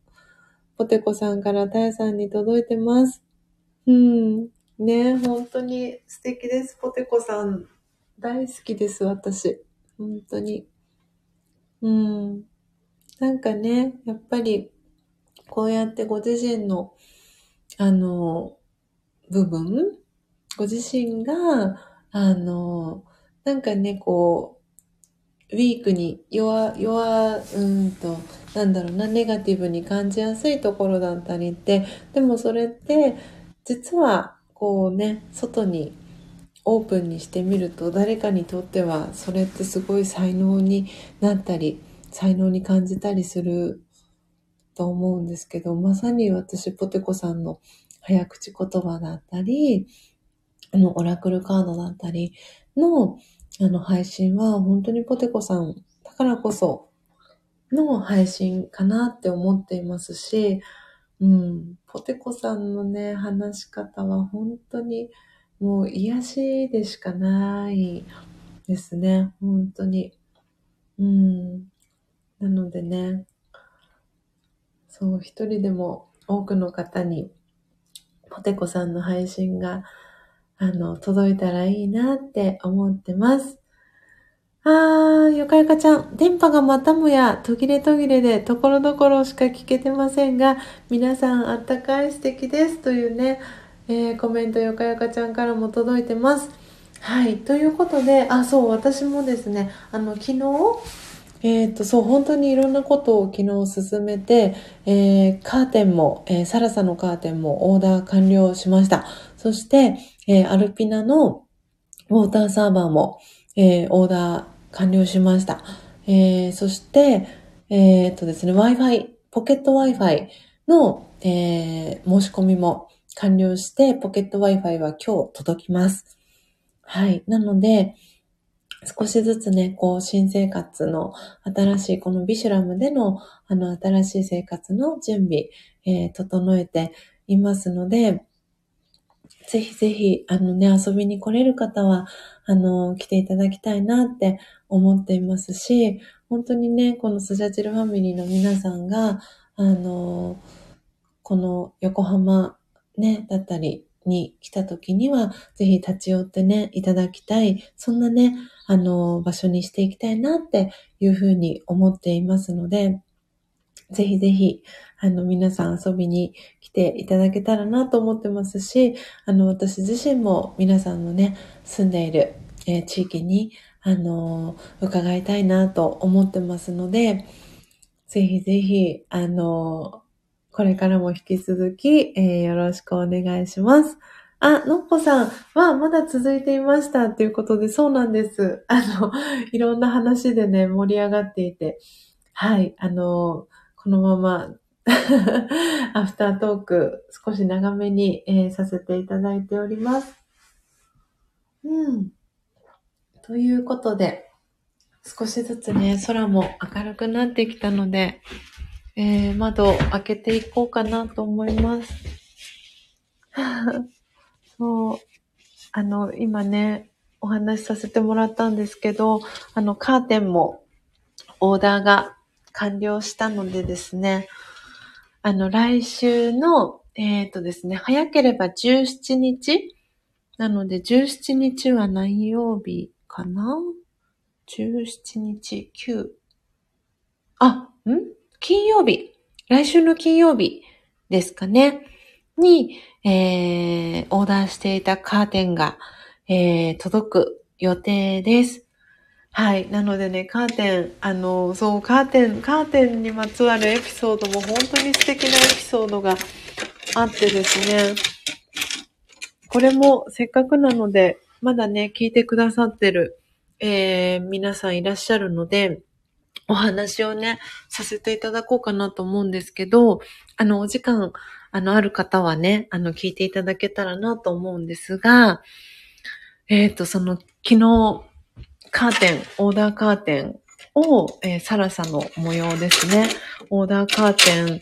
ポテコさんからタエさんに届いてます。うん。ね、本当に素敵です。ポテコさん、大好きです、私。本当に。うん。なんかね、やっぱり、こうやってご自身の、あの、部分、ご自身が、あの、なんかね、こう、ウィークに弱、弱、うんと、なんだろうな、ネガティブに感じやすいところだったりって、でもそれって、実は、こうね、外にオープンにしてみると、誰かにとっては、それってすごい才能になったり、才能に感じたりすると思うんですけど、まさに私、ポテコさんの早口言葉だったり、あの、オラクルカードだったりの、あの配信は本当にポテコさんだからこその配信かなって思っていますし、うん、ポテコさんのね、話し方は本当にもう癒しでしかないですね、本当に。うん。なのでね、そう、一人でも多くの方にポテコさんの配信があの、届いたらいいなって思ってます。あー、よかよかちゃん、電波がまたもや途切れ途切れでところどころしか聞けてませんが、皆さんあったかい素敵ですというね、えー、コメントよかよかちゃんからも届いてます。はい、ということで、あ、そう、私もですね、あの、昨日、えっ、と、そう、本当にいろんなことを昨日進めて、えー、カーテンも、えー、サラサのカーテンもオーダー完了しました。そして、えー、アルピナのウォーターサーバーも、えー、オーダー完了しました。えー、そして、え、っとですね、Wi-Fi、ポケット Wi-Fi の、え、申し込みも完了して、ポケット Wi-Fi は今日届きます。はい。なので、少しずつね、こう、新生活の新しい、このビシュラムでの、あの、新しい生活の準備、えー、整えていますので、ぜひぜひ、あのね、遊びに来れる方は、あの、来ていただきたいなって思っていますし、本当にね、このスジャチルファミリーの皆さんが、あの、この横浜ね、だったりに来た時には、ぜひ立ち寄ってね、いただきたい、そんなね、あの、場所にしていきたいなっていうふうに思っていますので、ぜひぜひ、あの、皆さん遊びに来ていただけたらなと思ってますし、あの、私自身も皆さんのね、住んでいる、えー、地域に、あのー、伺いたいなと思ってますので、ぜひぜひ、あのー、これからも引き続き、えよろしくお願いします。あ、のっぽさんはまだ続いていましたっていうことで、そうなんです。あの、いろんな話でね、盛り上がっていて、はい、あの、このまま アフタートーク少し長めに、えー、させていただいております。うん。ということで、少しずつね、空も明るくなってきたので、えー、窓を開けていこうかなと思います。そう。あの、今ね、お話しさせてもらったんですけど、あの、カーテンもオーダーが完了したのでですね、あの、来週の、えっ、ー、とですね、早ければ17日なので、17日は何曜日かな ?17 日、9。あ、ん？金曜日。来週の金曜日ですかね？に、えー、オーダーしていたカーテンが、えー、届く予定です。はい。なのでね、カーテン、あの、そう、カーテン、カーテンにまつわるエピソードも本当に素敵なエピソードがあってですね、これもせっかくなので、まだね、聞いてくださってる、えー、皆さんいらっしゃるので、お話をね、させていただこうかなと思うんですけど、あの、お時間、あの、ある方はね、あの、聞いていただけたらなと思うんですが、えっ、ー、と、その、昨日、カーテン、オーダーカーテンを、えー、サラサの模様ですね。オーダーカーテン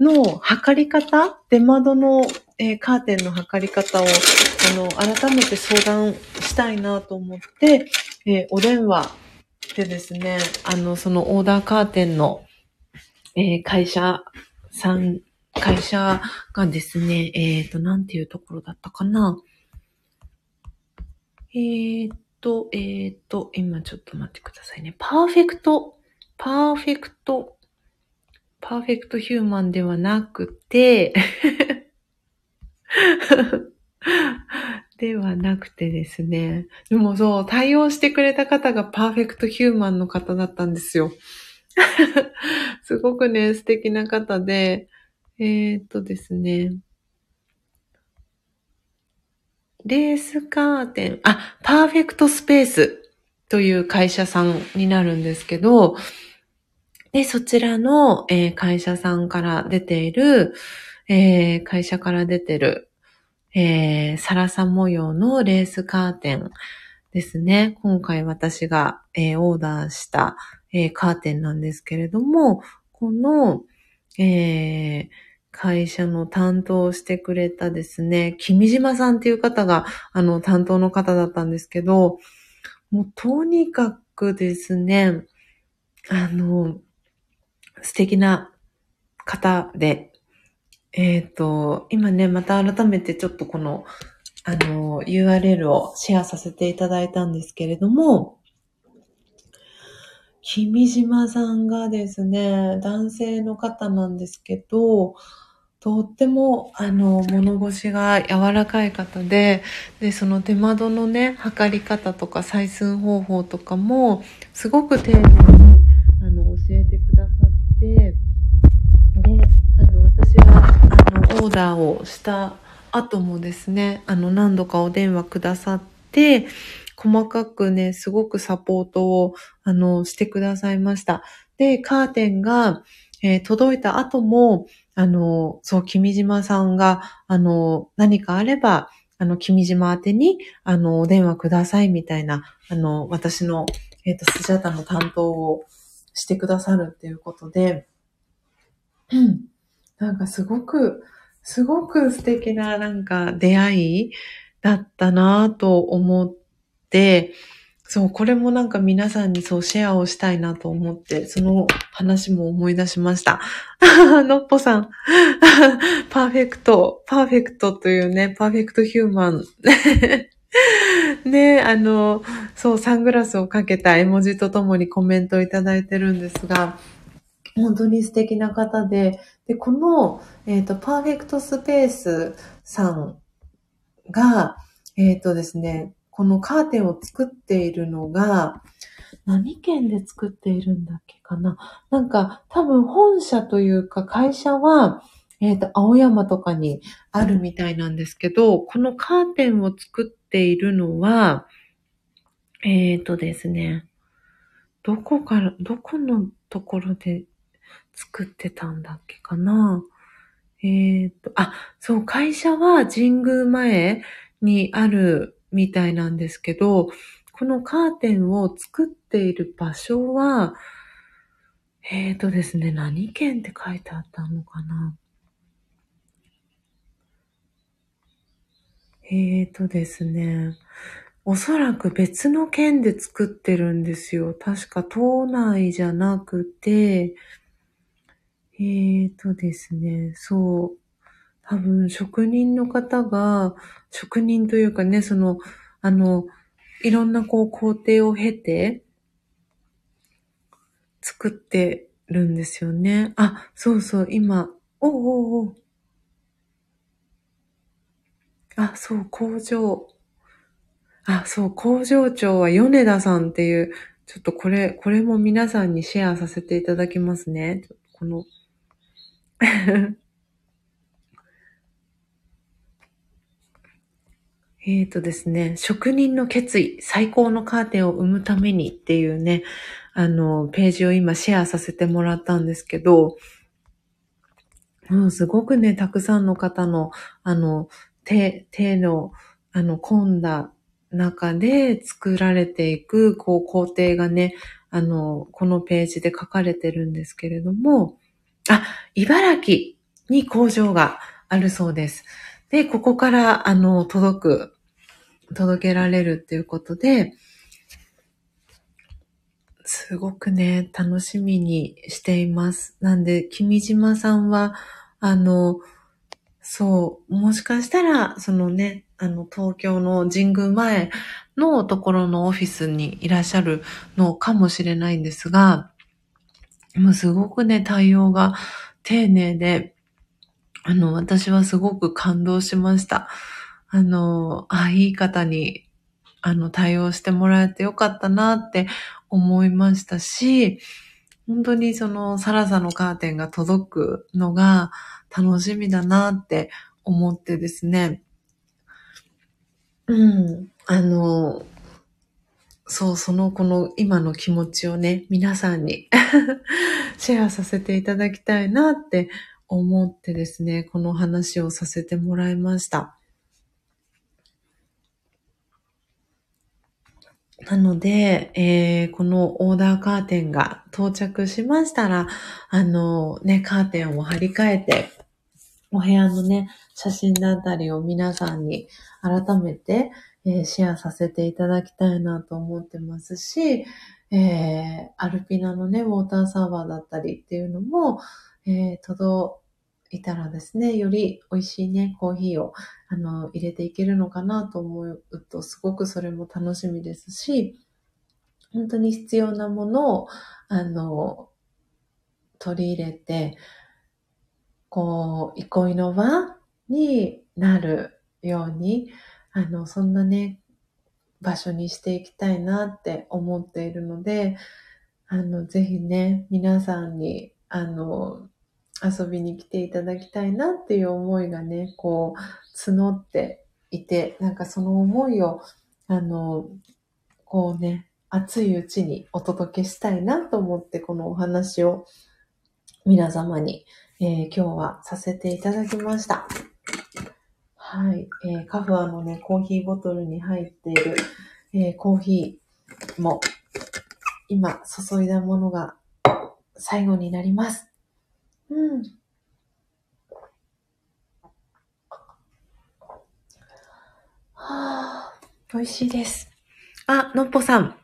の測り方出窓の、えー、カーテンの測り方を、あの、改めて相談したいなと思って、えー、お電話でですね、あの、そのオーダーカーテンの、えー、会社さん、会社がですね、えっ、と、なんていうところだったかな。え、と、えー、っと、今ちょっと待ってくださいね。パーフェクト、パーフェクト、パーフェクトヒューマンではなくて ではなくてですね。でもそう、対応してくれた方がパーフェクトヒューマンの方だったんですよ。すごくね、素敵な方で、えー、っとですね。レースカーテン、あ、パーフェクトスペースという会社さんになるんですけど、で、そちらの、えー、会社さんから出ている、えー、会社から出てる、えー、サラサ模様のレースカーテンですね。今回私が、えー、オーダーした、えー、カーテンなんですけれども、この、えー、会社の担当してくれたですね、君島さんっていう方が、あの、担当の方だったんですけど、もうとにかくですね、あの、素敵な方で、えっ、ー、と、今ね、また改めてちょっとこの、あの、URL をシェアさせていただいたんですけれども、君島さんがですね、男性の方なんですけど、とっても、あの、物腰が柔らかい方で、で、その手窓のね、測り方とか採寸方法とかも、すごく丁寧に、あの、教えてくださって、で、あの、私が、あの、オーダーをした後もですね、あの、何度かお電話くださって、細かくね、すごくサポートを、あの、してくださいました。で、カーテンが、えー、届いた後も、あの、そう、君島さんが、あの、何かあれば、あの、君島宛てに、あの、お電話くださいみたいな、あの、私の、えっ、ー、と、スジャタの担当をしてくださるっていうことで、うん。なんかすごく、すごく素敵ななんか出会いだったなと思って、そう、これもなんか皆さんにそうシェアをしたいなと思って、その話も思い出しました。のっぽさん。パーフェクト、パーフェクトというね、パーフェクトヒューマン。ね、あの、そう、サングラスをかけた絵文字とともにコメントをいただいてるんですが、本当に素敵な方で、で、この、えっ、ー、と、パーフェクトスペースさんが、えっ、ー、とですね、このカーテンを作っているのが、何県で作っているんだっけかな？なんか、多分本社というか会社は、えっ、ー、と、青山とかにあるみたいなんですけど、このカーテンを作っているのは、えっ、ー、とですね、どこから、どこのところで作ってたんだっけかな？えっ、ー、と、あ、そう、会社は神宮前にあるみたいなんですけど、このカーテンを作っている場所は、えっ、ー、とですね、何県って書いてあったのかな？えっ、ー、とですね、おそらく別の県で作ってるんですよ。確か島内じゃなくて、えーとですね、そう。多分職人の方が、職人というかね、その、あの、いろんなこう工程を経て、作ってるんですよね。あ、そうそう、今、おおおあ、そう、工場。あ、そう、工場長は米田さんっていう、ちょっとこれ、これも皆さんにシェアさせていただきますね。このえっとですね、職人の決意、最高のカーテンを生むためにっていうね、あの、ページを今シェアさせてもらったんですけど、うん、すごくね、たくさんの方の、あの、手、手の、あの、込んだ中で作られていく、こう、工程がね、あの、このページで書かれてるんですけれども、あ、茨城に工場があるそうです。で、ここから、あの、届く、届けられるっていうことで、すごくね、楽しみにしています。なんで、君島さんは、あの、そう、もしかしたら、そのね、あの、東京の神宮前のところのオフィスにいらっしゃるのかもしれないんですが、もうすごくね、対応が丁寧で、あの、私はすごく感動しました。あの、あ、いい方に、あの、対応してもらえてよかったなって思いましたし、本当にそのサラサのカーテンが届くのが楽しみだなって思ってですね。うん。あの、そう、そのこの今の気持ちをね、皆さんに シェアさせていただきたいなって思ってですね、この話をさせてもらいました。なので、えー、このオーダーカーテンが到着しましたら、あのね、カーテンを張り替えて、お部屋のね、写真だったりを皆さんに改めて、えー、シェアさせていただきたいなと思ってますし、えー、アルピナのね、ウォーターサーバーだったりっていうのも、えー、届いたらですね、より美味しいね、コーヒーを、あの、入れていけるのかなと思うと、すごくそれも楽しみですし、本当に必要なものを、あの、取り入れて、こう、憩いの場になるように、あの、そんなね、場所にしていきたいなって思っているので、あの、ぜひね、皆さんに、あの、遊びに来ていただきたいなっていう思いがね、こう、募っていて、なんかその思いを、あの、こうね、熱いうちにお届けしたいなと思って、このお話を皆様に、えー、今日はさせていただきました。はい。えー、カフアのね、コーヒーボトルに入っている、えー、コーヒーも、今、注いだものが最後になります。うん。はあ、美味しいです。あ、のっぽさん。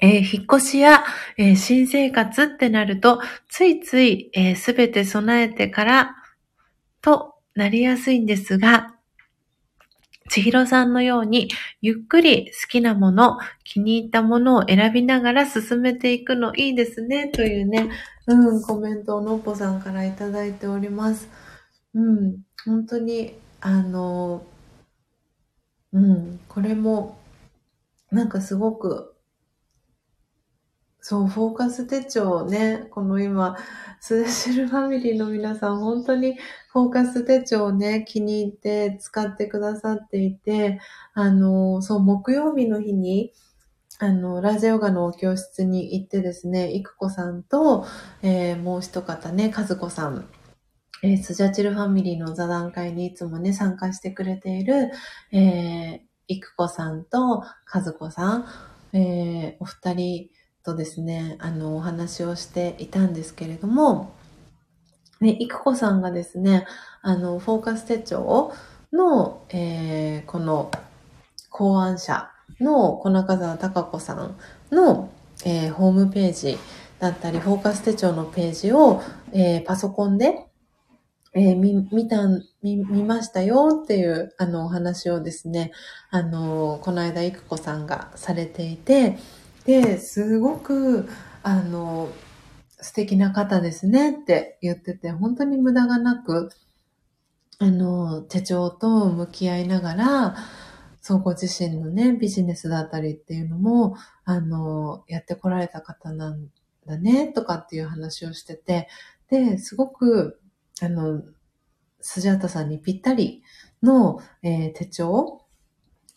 えー、引っ越しや、えー、新生活ってなると、ついついすべ、ー、て備えてからとなりやすいんですが、千尋さんのように、ゆっくり好きなもの、気に入ったものを選びながら進めていくのいいですね、というね、うん、コメントをのっぽさんからいただいております。うん、本当に、あの、うん、これも、なんかすごく、そう、フォーカス手帳ね、この今、スデシルファミリーの皆さん、本当にフォーカス手帳をね、気に入って使ってくださっていて、あの、そう、木曜日の日に、あの、ラジオガの教室に行ってですね、いくこさんと、えー、もう一方ね、かずこさん、えー、スジャチルファミリーの座談会にいつもね、参加してくれている、えー、いくこさんとかずこさん、えー、お二人とですね、あの、お話をしていたんですけれども、ね、いくこさんがですね、あの、フォーカス手帳の、えー、この考案者の小中澤隆子さんの、えー、ホームページだったり、フォーカス手帳のページを、えー、パソコンで、えー、見、見た、見、見ましたよっていう、あの、お話をですね、あの、この間、いくこさんがされていて、で、すごく、あの、素敵な方ですねって言ってて、本当に無駄がなく、あの、手帳と向き合いながら、そう、ご自身のね、ビジネスだったりっていうのも、あの、やってこられた方なんだね、とかっていう話をしてて、で、すごく、あの、スジャータさんにぴったりの、えー、手帳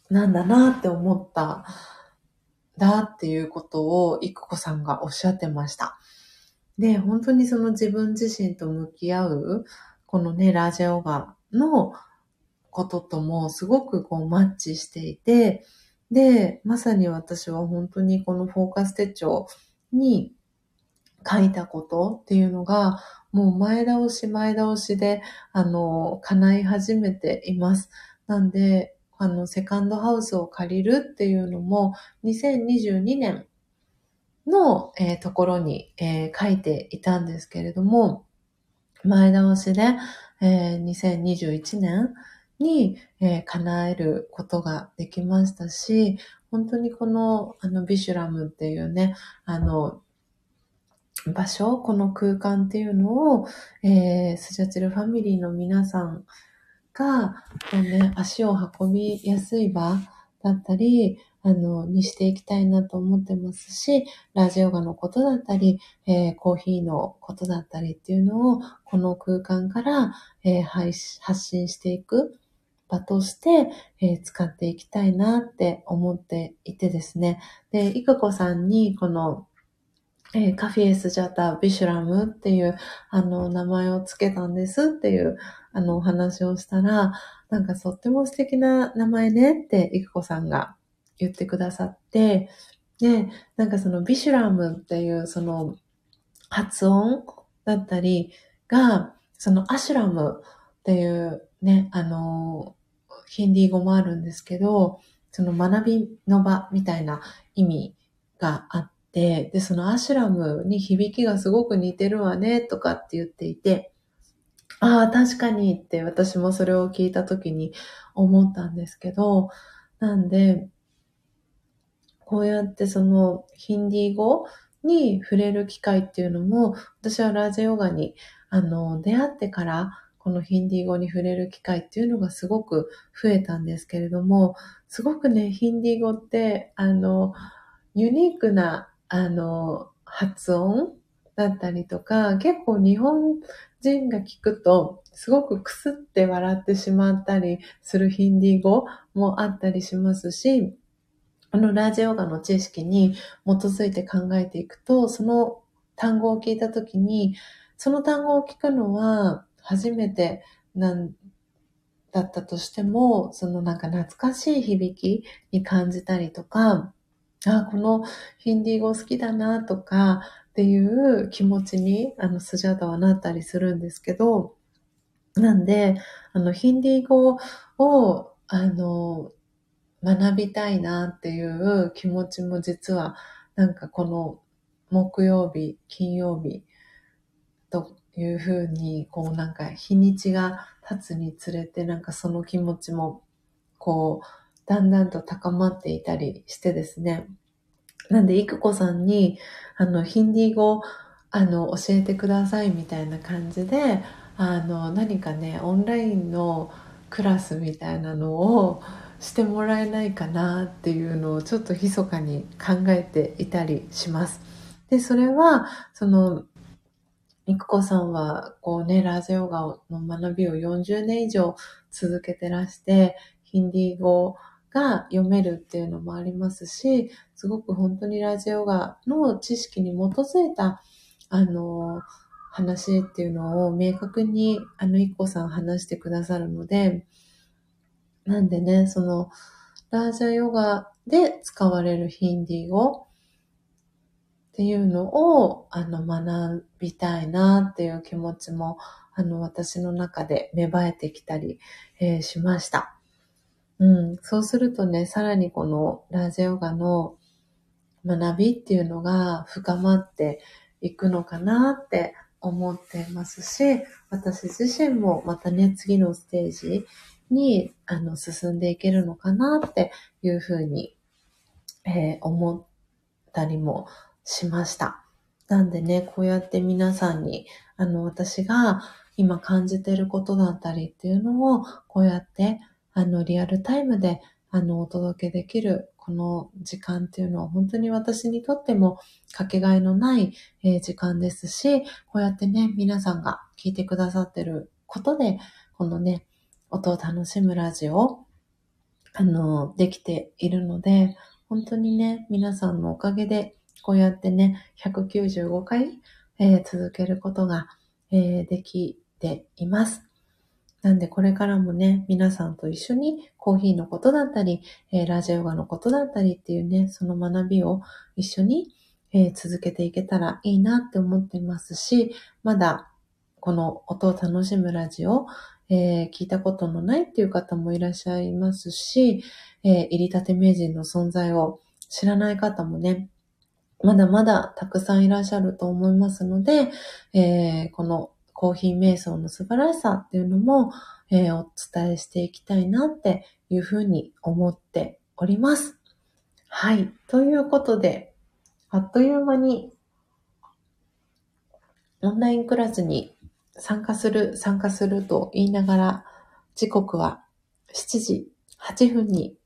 なんだなって思っただっていうことを、いくこさんがおっしゃってました。で、本当にその自分自身と向き合う、このね、ラジオガのことともすごくこうマッチしていて、で、まさに私は本当にこのフォーカス手帳に書いたことっていうのが、もう前倒し前倒しで、あの、叶い始めています。なんで、あの、セカンドハウスを借りるっていうのも、2022年の、えー、ところに、えー、書いていたんですけれども、前倒しで、えー、2021年に、えー、叶えることができましたし、本当にこの、あの、ビシュラムっていうね、あの、場所、この空間っていうのを、えー、スジャチルファミリーの皆さんが、こうね、足を運びやすい場だったり、あの、にしていきたいなと思ってますし、ラジオガのことだったり、えー、コーヒーのことだったりっていうのを、この空間から、えー、発信していく場として、えー、使っていきたいなって思っていてですね。で、いくこさんにこの、えー、カフィエスジャタビシュラムっていうあの名前をつけたんですっていうあのお話をしたら、なんかとっても素敵な名前ねっていくこさんが言ってくださって、で、なんかそのビシュラムっていうその発音だったりが、そのアシュラムっていうね、あの、ヒンディー語もあるんですけど、その学びの場みたいな意味があって、で、そのアシュラムに響きがすごく似てるわね、とかって言っていて、ああ、確かにって私もそれを聞いた時に思ったんですけど、なんで、こうやってそのヒンディー語に触れる機会っていうのも、私はラジオガにあの出会ってからこのヒンディー語に触れる機会っていうのがすごく増えたんですけれども、すごくね、ヒンディー語って、あの、ユニークな、あの、発音だったりとか、結構日本人が聞くと、すごくくすって笑ってしまったりするヒンディー語もあったりしますし、あのラジオガの知識に基づいて考えていくと、その単語を聞いたときに、その単語を聞くのは初めてなんだったとしても、そのなんか懐かしい響きに感じたりとか、あ、このヒンディー語好きだなとかっていう気持ちにあのスジャータはなったりするんですけど、なんで、あのヒンディー語をあの学びたいなっていう気持ちも実はなんかこの木曜日、金曜日というふうにこうなんか日にちが経つにつれてなんかその気持ちもこう、だんだんと高まっていたりしてですね。なんで、いくこさんに、あの、ヒンディー語、あの、教えてくださいみたいな感じで、あの、何かね、オンラインのクラスみたいなのをしてもらえないかなっていうのをちょっと密かに考えていたりします。で、それは、その、みくこさんは、こうね、ラジヨガの学びを40年以上続けてらして、ヒンディー語が読めるっていうのもありますし、すごく本当にラジオガの知識に基づいた、あの、話っていうのを明確に、あの、いっこさん話してくださるので、なんでね、その、ラージャヨガで使われるヒンディー語っていうのを、あの、学びたいなっていう気持ちも、あの、私の中で芽生えてきたり、えー、しました。うん。そうするとね、さらにこのラージヨガの学びっていうのが深まっていくのかなって思っていますし、私自身もまたね、次のステージにあの進んでいけるのかなっていうふうに、えー、思ったりもしました。なんでね、こうやって皆さんに、あの、私が今感じていることだったりっていうのを、こうやって、あの、リアルタイムで、あの、お届けできるこの時間っていうのは本当に私にとってもかけがえのない、え、時間ですし、こうやってね、皆さんが聞いてくださってることで、このね、音を楽しむラジオ、あの、できているので、本当にね、皆さんのおかげで、こうやってね、195回、えー、続けることが、えー、できています。なんでこれからもね、皆さんと一緒にコーヒーのことだったり、えー、ラジオガのことだったりっていうね、その学びを一緒に、えー、続けていけたらいいなって思ってますし、まだこの音を楽しむラジオ、えー、聞いたことのないっていう方もいらっしゃいますし、え、入りたて名人の存在を知らない方もね、まだまだたくさんいらっしゃると思いますので、え、このコーヒー瞑想の素晴らしさっていうのも、えー、お伝えしていきたいなっていうふうに思っております。はい。ということで、あっという間にオンラインクラスに参加する、参加すると言いながら、時刻は7時8分に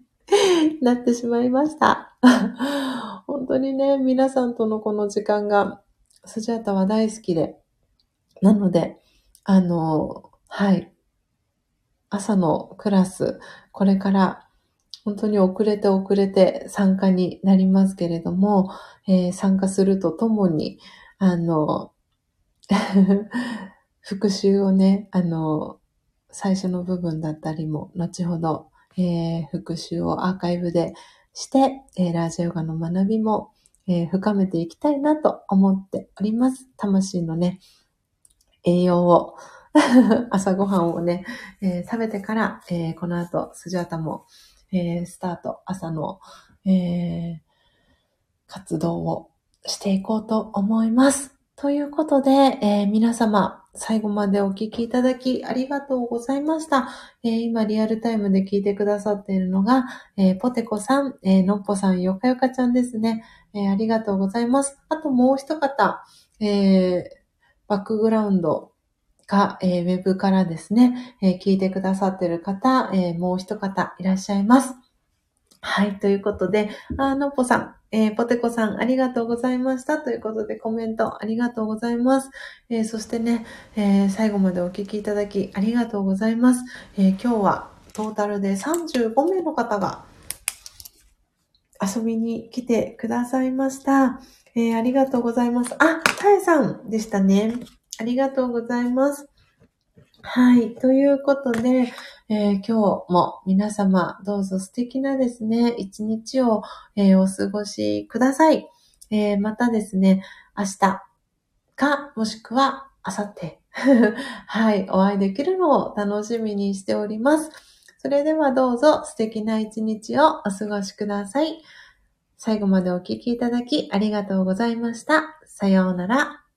なってしまいました。本当にね、皆さんとのこの時間が、スジャータは大好きで、なので、あの、はい。朝のクラス、これから本当に遅れて遅れて参加になりますけれども、えー、参加するとともに、あの、復習をね、あの、最初の部分だったりも、後ほど、えー、復習をアーカイブでして、えー、ラージヨガの学びも、えー、深めていきたいなと思っております。魂のね、栄養を 朝ごはんをね、えー、食べてから、えー、この後、スジャータも、えー、スタート、朝の、え活動をしていこうと思います。ということで、え皆様、最後までお聞きいただきありがとうございました。え今リアルタイムで聞いてくださっているのが、えポテコさん、えのっぽさん、よかよかちゃんですね、えありがとうございます。あともう一方、えバックグラウンドか、えー、ウェブからですね、えー、聞いてくださってる方、えー、もう一方いらっしゃいます。はい、ということで、あのっぽさん、えー、ポテコさん、ありがとうございました。ということで、コメントありがとうございます。えー、そしてね、えー、最後までお聞きいただきありがとうございます。え今日はトータルで35名の方が遊びに来てくださいました。えありがとうございます。あ、タエさんでしたね。ありがとうございます。はい。ということで、えー、今日も皆様どうぞ素敵なですね、一日を、えー、お過ごしください。えー、またですね、明日か、もしくは明後日、はい、お会いできるのを楽しみにしております。それではどうぞ素敵な一日をお過ごしください。最後までお聴きいただきありがとうございました。さようなら。